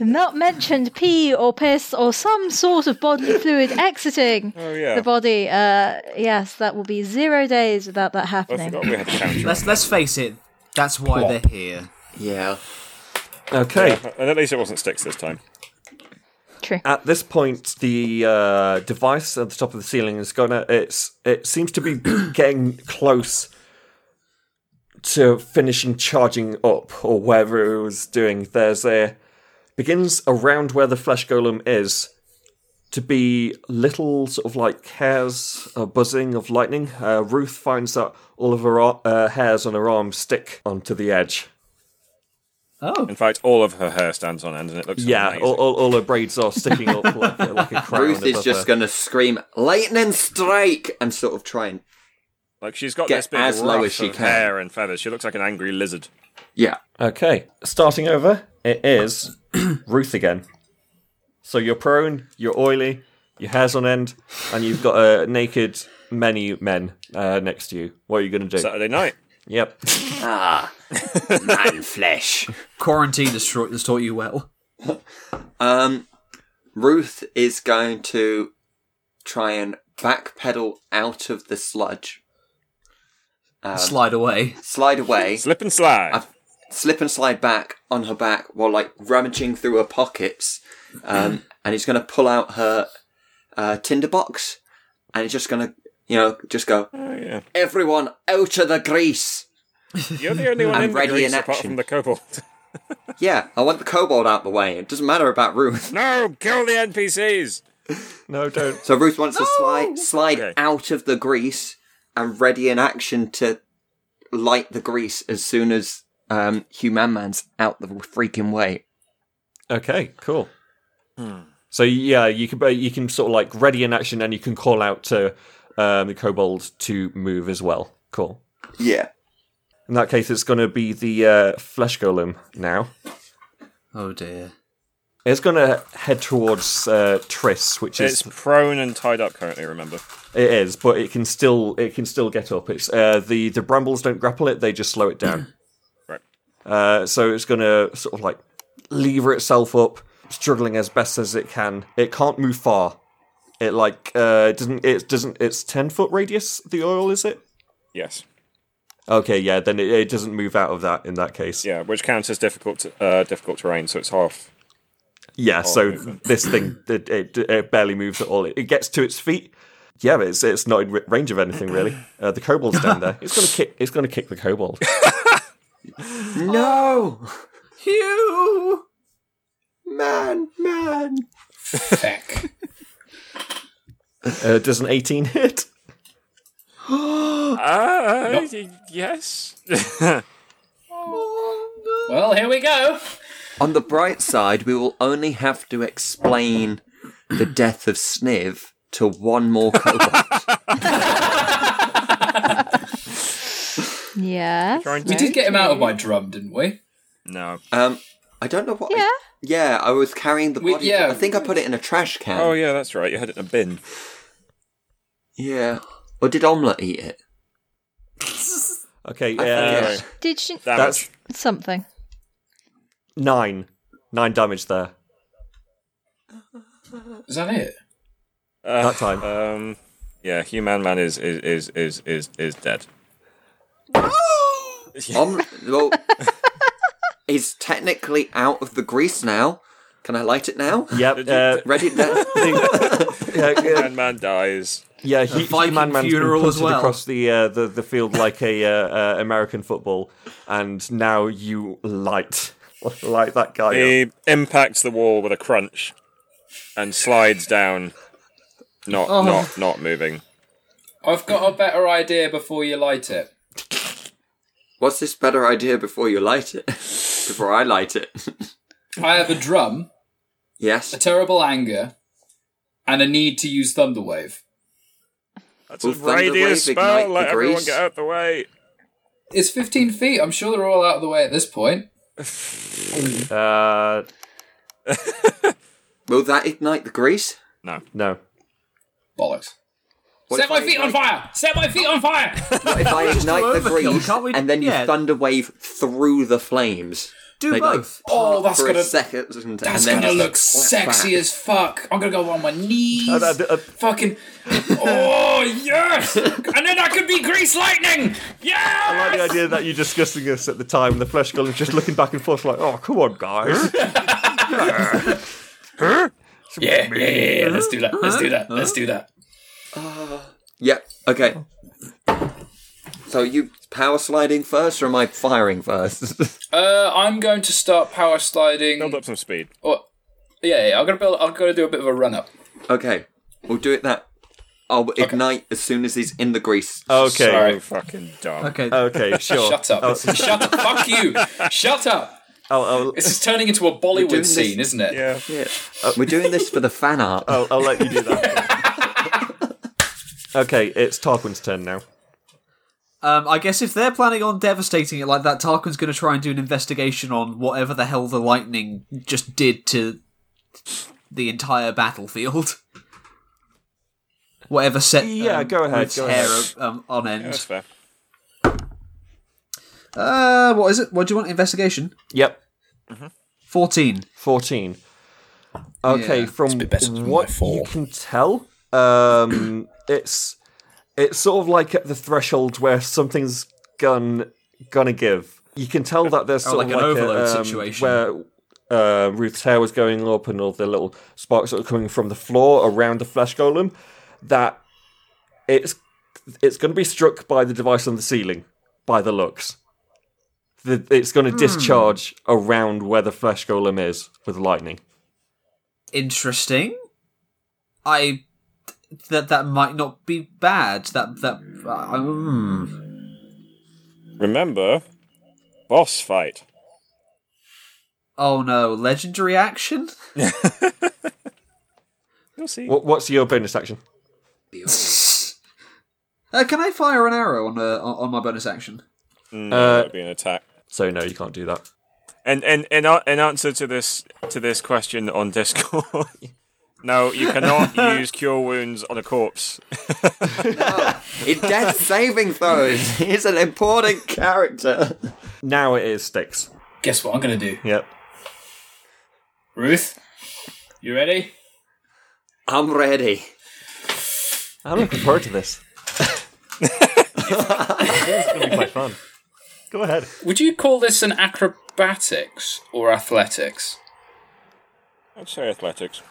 A: not mentioned pee or piss or some sort of bodily fluid exiting
F: oh yeah.
A: the body, uh, yes, that will be zero days without that happening.
F: forgot we had.
D: Let's let's face it. That's why they're here.
C: Yeah.
E: Okay.
F: And at least it wasn't Styx this time.
A: True.
E: At this point, the uh, device at the top of the ceiling is gonna. It's it seems to be getting close to finishing charging up, or whatever it was doing. There's a begins around where the flesh golem is to be little sort of like hairs, uh, buzzing of lightning. Uh, Ruth finds that all of her ar- uh, hairs on her arms stick onto the edge.
D: Oh,
F: In fact, all of her hair stands on end, and it looks
E: like
F: Yeah,
E: all, all, all her braids are sticking up like, like a crown.
C: Ruth is just gonna scream lightning strike and sort of try and
F: like she's got
C: get
F: this big
C: as low as she
F: of
C: can.
F: hair and feathers. She looks like an angry lizard.
C: yeah.
E: Okay, starting over, it is Ruth again. So you're prone, you're oily, your hair's on end, and you've got a naked many men uh, next to you. What are you going to do?
F: Saturday night.
E: Yep.
C: Ah, man flesh.
D: quarantine has taught, has taught you well.
C: Um, Ruth is going to try and backpedal out of the sludge, um,
D: Slide away.
C: slide away,
F: Slip and slide.
C: I've- slip and slide back on her back while like rummaging through her pockets, um, and he's going to pull out her uh, tinderbox, and he's just going to, you know, just go,
F: oh yeah.
C: everyone out of the grease.
F: You're the only one
C: I'm
F: in the
C: ready
F: grease
C: in
F: apart
C: action.
F: from the kobold.
C: Yeah, I want the kobold out the way. It doesn't matter about Ruth.
F: no, kill the NPCs.
E: No, don't.
C: So Ruth wants to slide slide
F: Okay.
C: out of the grease and ready in action to light the grease as soon as um, Human Man's out the freaking way.
E: Okay, cool. So yeah, you can you can sort of like ready in action, and you can call out to um, the kobold to move as well. Cool.
C: Yeah.
E: In that case, it's going to be the uh, flesh golem now.
D: Oh dear.
E: It's going to head towards uh, Triss, which is
F: It's prone and tied up currently. Remember.
E: It is, but it can still it can still get up. It's uh, the the brambles don't grapple it; they just slow it down.
F: Right.
E: Uh, so it's going to sort of like lever itself up, struggling as best as it can. It can't move far. It like uh, it doesn't it doesn't it's ten foot radius. The oil is it?
F: Yes.
E: Okay, yeah. Then it, it doesn't move out of that in that case.
F: Yeah, which counts as difficult uh, difficult terrain, so it's half.
E: Yeah, so
F: movement.
E: this thing it, it, it barely moves at all. It, it gets to its feet. Yeah, but it's it's not in range of anything really. Uh, the kobold's down there. It's gonna kick. It's gonna kick the kobold.
C: No!
D: Hugh!
C: Man, man.
G: Feck.
E: Uh, does an eighteen hit?
F: Uh, y- yes.
G: Well, here we go.
C: On the bright side, we will only have to explain the death of Sniv to one more kobold.
A: Yes.
F: Trying
G: We did get him out of my drum, didn't we?
F: No.
C: um, I don't know what. I-
A: Yeah.
C: yeah, I was carrying the
G: We-
C: body.
G: yeah.
C: I think I put it in a trash can.
F: Oh yeah, that's right. You had it in a bin.
C: Yeah. Or did Omelette eat it?
E: Okay,
C: I
E: uh.
A: Did you
F: Damage.
E: that's
A: something?
E: nine. Nine damage there.
G: Is that it?
F: Uh,
E: That time.
F: Um. Yeah, Human Man is is is is is, is dead.
C: Omelette. Well, is technically out of the grease now. Can I light it now?
E: Yep. Uh,
C: Ready? to-
E: yeah, yeah,
F: Man, man dies.
E: yeah, he,
D: Viking
E: Man Man's been
D: funeral as
E: punted
D: well.
E: across the, uh, the the field like a uh, uh, American football, and now you light light that guy up.
F: He impacts the wall with a crunch and slides down, not
D: Oh.
F: not not moving.
G: I've got a better idea before you light it.
C: What's this better idea before you light it? Before I light it.
G: I have a drum,
C: yes.
G: a terrible anger, and a need to use Thunderwave.
F: That's
C: Will
F: a radius
C: Thunderwave
F: spell.
C: ignite
F: Let
C: the
F: everyone
C: grease?
F: get out the way.
G: It's 15 feet. I'm sure they're all out of the way at this point.
E: Uh,
C: Will that ignite the grease?
F: No.
E: no.
G: Bollocks.
C: What
G: Set
C: if
G: my
C: I
G: feet on
C: ignite-
G: fire! Set my feet on fire!
C: What if I ignite the
D: overkill,
C: grease
D: can't we-
C: and then you
D: yeah.
C: thunder wave through the flames?
D: Do
C: They, like,
D: both.
G: Oh, that's
C: for
G: gonna
C: a second,
G: that's gonna look sexy
C: back.
G: as fuck. I'm gonna go on my knees.
E: Uh, uh, uh,
G: Fucking. Oh yes! and then I could be grease lightning. Yeah.
E: I like the idea that you're discussing this at the time, and the flesh golem just looking back and forth, like, "Oh, come on, guys."
G: Yeah, yeah, yeah, yeah. Let's do that. Let's do that. Let's do that.
C: Yep. Okay. So you power sliding first, or am I firing first?
G: Uh, I'm going to start power sliding.
F: Build up some speed.
G: Oh, yeah, yeah. I'm gonna build. I'm gonna do a bit of a run up.
C: okay, we'll do it that. I'll ignite as soon as he's in the grease.
E: Okay.
G: Sorry.
F: So fucking dumb.
D: Okay.
E: Okay, sure.
G: Shut up.
E: I'll,
G: Shut up. Fuck you. Shut up.
E: I'll, I'll,
G: This is turning into a
C: doing
G: Bollywood
C: this-
G: scene, isn't it?
F: Yeah.
C: Yeah. We're doing this for the fan art.
E: I'll, I'll let you do that. okay, it's Tarquin's turn now.
D: Um, I guess if they're planning on devastating it like that, Tarquin's going to try and do an investigation on whatever the hell the lightning just did to the entire battlefield. Whatever set
E: Yeah,
D: um,
E: go ahead,
D: Ruth's
E: go
D: hair
E: ahead.
D: um, on end.
F: That's fair.
D: Uh, what is it? What do you want? Investigation.
E: Yep,
D: Fourteen.
E: 14. Okay,
D: Yeah,
E: from
G: better
E: what you can tell, um, it's it's sort of like at the threshold where something's gon gonna give. You can tell that there's
D: Oh,
E: sort
D: like
E: of
D: an
E: like
D: overload
E: a, um,
D: situation.
E: where uh, Ruth's hair was going up and all the little sparks that were coming from the floor around the flesh golem. That it's it's going to be struck by the device on the ceiling by the looks. The, it's going to discharge around where the flesh golem is with lightning.
D: Interesting. I that that might not be bad. That that uh, um,
F: Remember, boss fight.
D: oh no, legendary action.
F: You'll see.
E: What, what's your bonus action?
D: Uh, can I fire an arrow on uh, on on my bonus action?
F: No,
E: Uh,
F: that'd be an attack.
E: So no, you can't do that.
F: And and in, a- in answer to this to this question on Discord, no, you cannot use cure wounds on a corpse.
C: no, It's death saving throws. He's an important character.
E: Now it is Styx.
G: Guess what I'm gonna do,
E: Yep.
G: Ruth? You ready?
C: I'm ready.
E: I'm looking forward to this. it's going to be quite fun. Go ahead.
G: Would you call this an acrobatics or athletics?
F: I'd say athletics.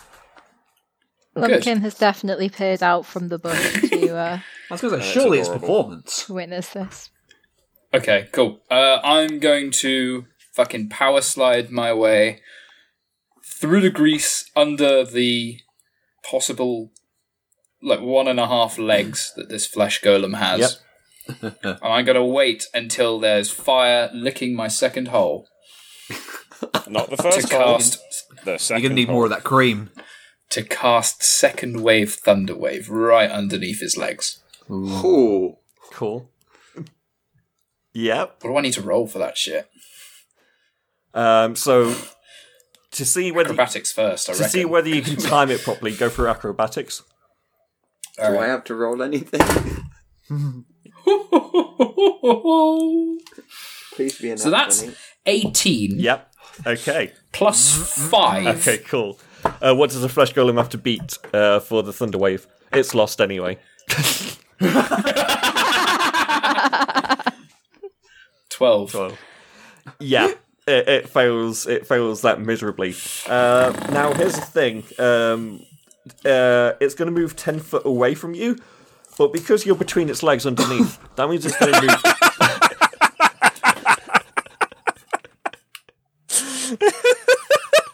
A: Lumpkin has definitely peered out from the book to uh,
D: I was going to say, surely it's
F: adorable.
D: performance.
A: witness this.
G: Okay, cool. Uh, I'm going to fucking power slide my way through the grease under the possible like one and a half legs that this flesh golem has. and I'm gonna wait until there's fire licking my second hole
F: Not the first hole.
G: cast
F: The second You're
D: going to need
F: hole.
D: more of that cream.
G: To cast second wave thunder wave right underneath his legs.
C: Ooh.
E: Cool. Yep.
G: What do I need to roll for that shit?
E: Um, so to see whether
G: Acrobatics first, I
E: to
G: reckon.
E: see whether you can time it properly, go through acrobatics.
C: Do I have to roll anything? Please be an
G: so that's 18
E: Yep. Okay.
G: plus 5.
E: Okay. Cool. Uh, what does a flesh golem have to beat uh, for the thunder wave? It's lost anyway.
G: Twelve.
E: Well, yeah. it, it fails. It fails that miserably. Uh, now here's the thing. Um, uh, it's going to move ten foot away from you, but because you're between its legs underneath, that means it's going to move.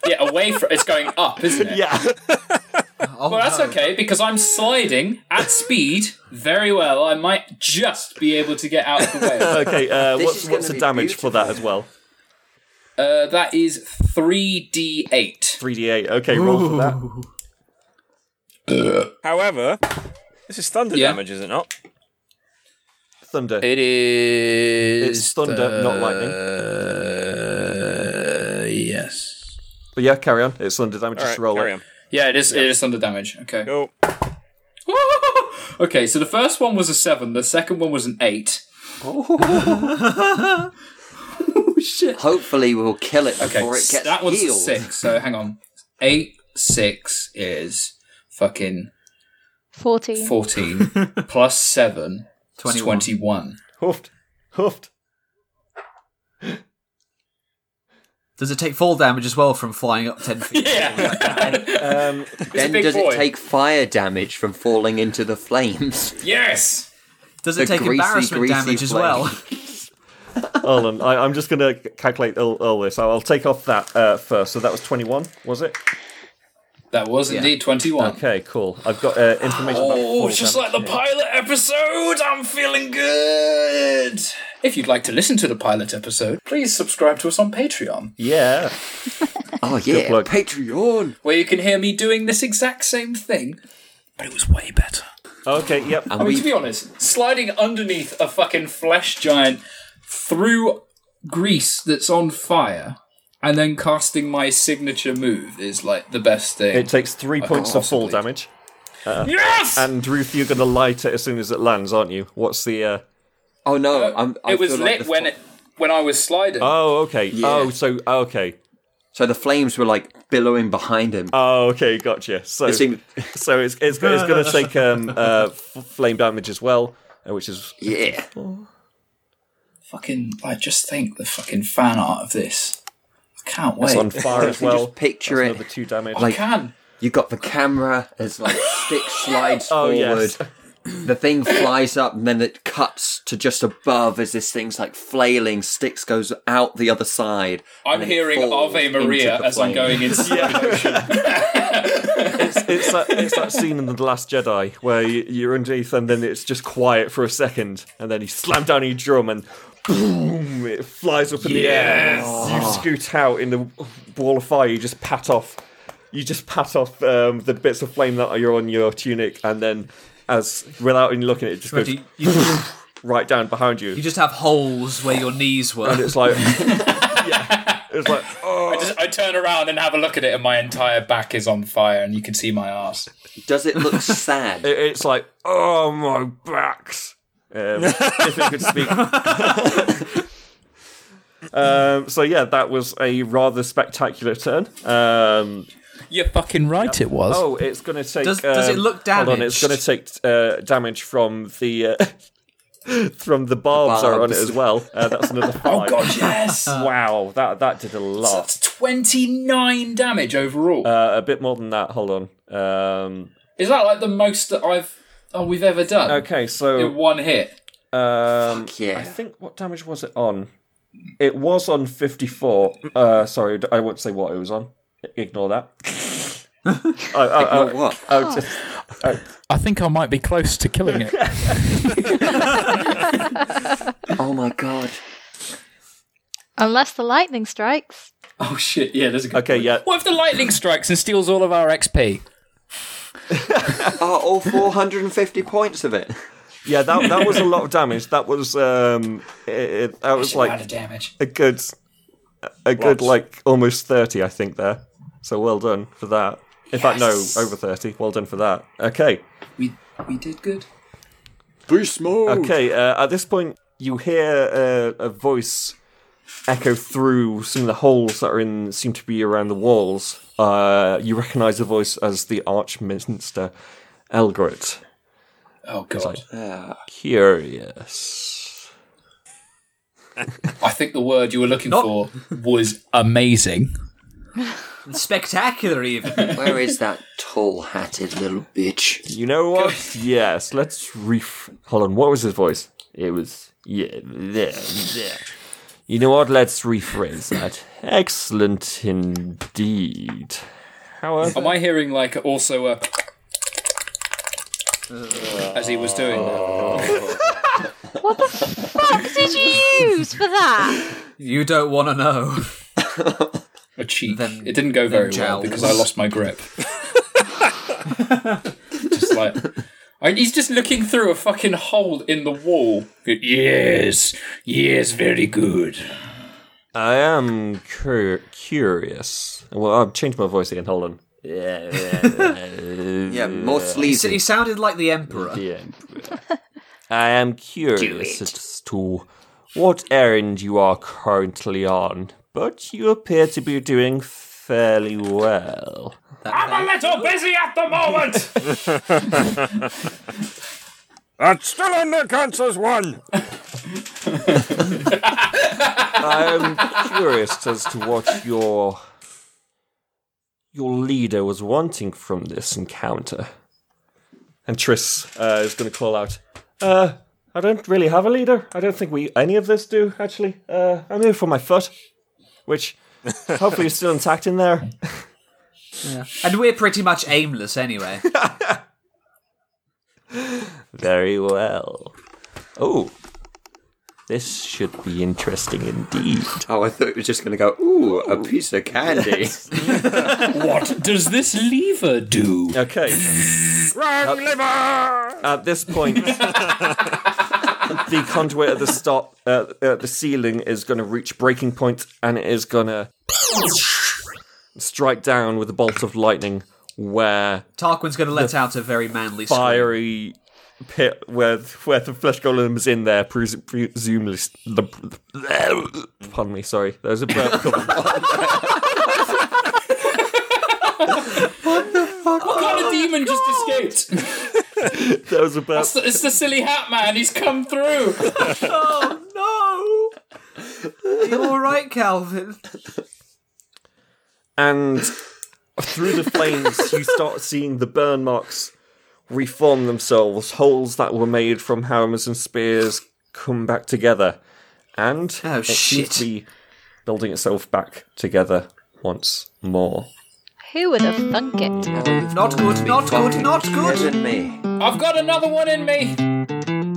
G: Yeah, away from it's going up, isn't it?
E: yeah.
D: Oh,
G: Well, that's
D: no.
G: okay because I'm sliding at speed very well. I might just be able to get out of the way.
E: Okay. Uh, what's what's the
C: be
E: damage for that as well?
G: Uh, that is three d eight.
E: Three d eight. Okay, roll for that.
F: However, this is thunder
G: Yeah.
F: damage, is it not?
E: Thunder.
G: It is.
E: It's thunder, not lightning.
G: Uh, yes.
E: But yeah, carry on. It's thunder damage.
F: All
E: Just
F: right,
E: roll
F: carry
E: it.
F: on.
G: Yeah, it is. It is thunder damage. Okay.
F: Cool.
G: okay, so the first one was a seven. The second one was an eight. oh oh shit.
C: Hopefully, we'll kill it
G: Okay,
C: before it gets
G: that one's a
C: healed.
G: six. So hang on. Eight six is fucking
A: 14.
G: fourteen plus seven. is
D: 21.
G: Twenty-one.
E: Hoofed. Hoofed.
D: Does it take fall damage as well from flying up 10 feet?
G: Yeah.
E: Um,
C: Then
G: big
C: does
G: boy.
C: it take fire damage from falling into the flames?
G: yes.
D: Does it
C: The
D: take
C: greasy,
D: embarrassment
C: greasy
D: damage as
C: flame.
D: well?
E: hold on. I, I'm just going to calculate all, all this. I'll take off that uh, first. So that was 21, was it?
G: That was indeed twenty-one.
E: Okay, cool. I've got uh, information about
G: Oh,
E: fall
G: just
E: damage
G: like the pilot episode, I'm feeling good. If you'd like to listen to the pilot episode, please subscribe to us on Patreon,
E: Yeah.
C: Oh yeah,
E: plug.
C: Patreon.
G: where you can hear me doing this exact same thing, but it was way better.
E: Okay, yep.
C: And
G: I mean,
C: we
G: to be honest, sliding underneath a fucking flesh giant through grease that's on fire and then casting my signature move is like the best thing.
E: It takes three points of fall
G: possibly.
E: damage.
G: yes!
E: And Ruth, you're going to light it as soon as it lands, aren't you? What's the. Uh...
C: oh no, I'm, I
G: it was
C: feel
G: lit
C: like
G: when
C: fl-
G: it when I was sliding.
E: Oh, okay.
C: Yeah.
E: Oh, so. Okay.
C: So the flames were like billowing behind him.
E: Oh, okay, gotcha. So,
C: It seemed-
E: so it's it's, it's going to take um, uh, f- flame damage as well, uh, which is
C: yeah.
G: fucking like just think the fucking fan art of this. I can't wait.
E: it's
G: wait.
E: on fire as well.
C: just picture
E: That's
C: it.
E: Another two damage.
G: I can.
C: You got the camera as like stick slides
E: Oh,
C: forward.
E: yes.
C: The thing flies up and then it cuts to just above as this thing's like flailing. Styx goes out the other side.
G: I'm hearing
C: falls
G: Ave Maria as I'm going in slow motion.
E: it's, it's, that, it's that scene in The Last Jedi where you, you're underneath and then it's just quiet for a second and then you slam down your drum and boom, it flies up in the air. You scoot out in the wall of fire, you just pat off. You just pat off um, the bits of flame that are on your tunic and then as without even looking at it, it just
D: But
E: goes
D: you, you,
E: right down behind you.
D: you just have holes where your knees were.
E: and it's like yeah, it's like oh
G: I, just, I turn around and have a look at it, and my entire back is on fire, and you can see my ass.
C: Does it look sad?
E: It- it's like, oh my backs. Um, if it could speak. um, so yeah, that was a rather spectacular turn. Um,
H: You're fucking right, it was.
E: oh, it's going to take.
D: Does- does it
E: um,
D: look
E: Hold on, it's going to take uh, damage from the uh, from the barbs, that are on it as well. Uh, that's another five.
G: Oh god, yes!
E: Wow, that that did a
G: So
E: lot.
G: that's 29 damage overall.
E: Uh, a bit more than that. Hold on. Um,
G: is that like the most that I've oh we've ever done
E: okay, so
G: in one hit?
E: Um,
C: yeah.
E: I think what damage was it on? It was on fifty four. Uh, sorry, I won't say what it was on. Ignore that. I, I, I,
C: Ignore what?
E: I just,
H: I think I might be close to killing it.
C: Oh my god.
A: Unless the lightning strikes.
G: Oh shit! Yeah, there's a good.
E: okay,
G: point.
E: yeah.
H: what if the lightning strikes and steals all of our XP?
C: Oh, all 450 points of it.
E: Yeah, that that was a lot of damage. That was um, it, it, that was
G: Shit, amount
E: like
G: of damage.
E: a good, a good
F: Lots.
E: like almost thirty, I think there. So well done for that. In fact, no,
G: Yes.
E: over thirty. Well done for that. Okay.
G: We we did good.
C: Beast mode.
E: Okay, uh, at this point, you hear uh, a voice echo through some of the holes that are in seem to be around the walls. Uh, you recognise the voice as the Archminister Elgrit.
G: Oh god.
C: Ah,
E: Curious.
G: I think the word you were looking
D: Not-
G: for was amazing.
D: Spectacular, even.
C: Where is that tall-hatted little bitch?
E: You know what? yes, let's ref. Hold on, what was his voice? It was yeah, yeah, yeah. You know what? Let's rephrase that. Excellent indeed. However,
G: Am I hearing like also a as he was doing that? Oh.
A: What the fuck did you use for that?
D: You don't want to know.
G: A cheek.
D: Them-
G: it didn't go very
D: them
G: well because I lost my grip. just like I, he's just looking through a fucking hole in the wall. Yes, yes, very good.
E: I am cur- curious. Well, I've changed my voice again. Hold on. Yeah,
C: Yeah, more
D: He,
C: sleazy.
D: he sounded like the Emperor.
E: yeah. I am curious as to what errand you are currently on, but you appear to be doing fairly well.
F: I'm a little busy at the moment. That's still in the counts as one.
E: I am curious as to what your your leader was wanting from this encounter. And Triss uh, is going to call out, uh, I don't really have a leader. I don't think we any of this do, actually. Uh, I'm here for my foot, which hopefully is still intact in there. yeah.
D: And we're pretty much aimless anyway.
E: Very well. Oh, this should be interesting indeed.
C: Oh, I thought it was just going to go, ooh, a piece of candy.
G: What does this lever do?
E: Okay.
F: Wrong liver.
E: At this point, the conduit at the stop uh, at the ceiling is going to reach breaking point, and it is going to strike down with a bolt of lightning, where
D: Tarquin's going to let out a very manly scream.
E: fiery pit where where the flesh golem is in there, pres- presumably. The, pardon me, sorry. There's a burp coming.
G: What kind of oh demon just escaped?
E: that was a burp.
G: It's the, it's the silly hat man. He's come through.
D: Oh no! Are you all right, Calvin?
E: and through the flames you start seeing the burn marks reform themselves holes that were made from hammers and spears come back together and
D: Oh,
E: it seems to be building itself back together once more
A: Who would have thunk it?
D: Not good, not good, not good.
C: Isn't me?
G: I've got another one in me.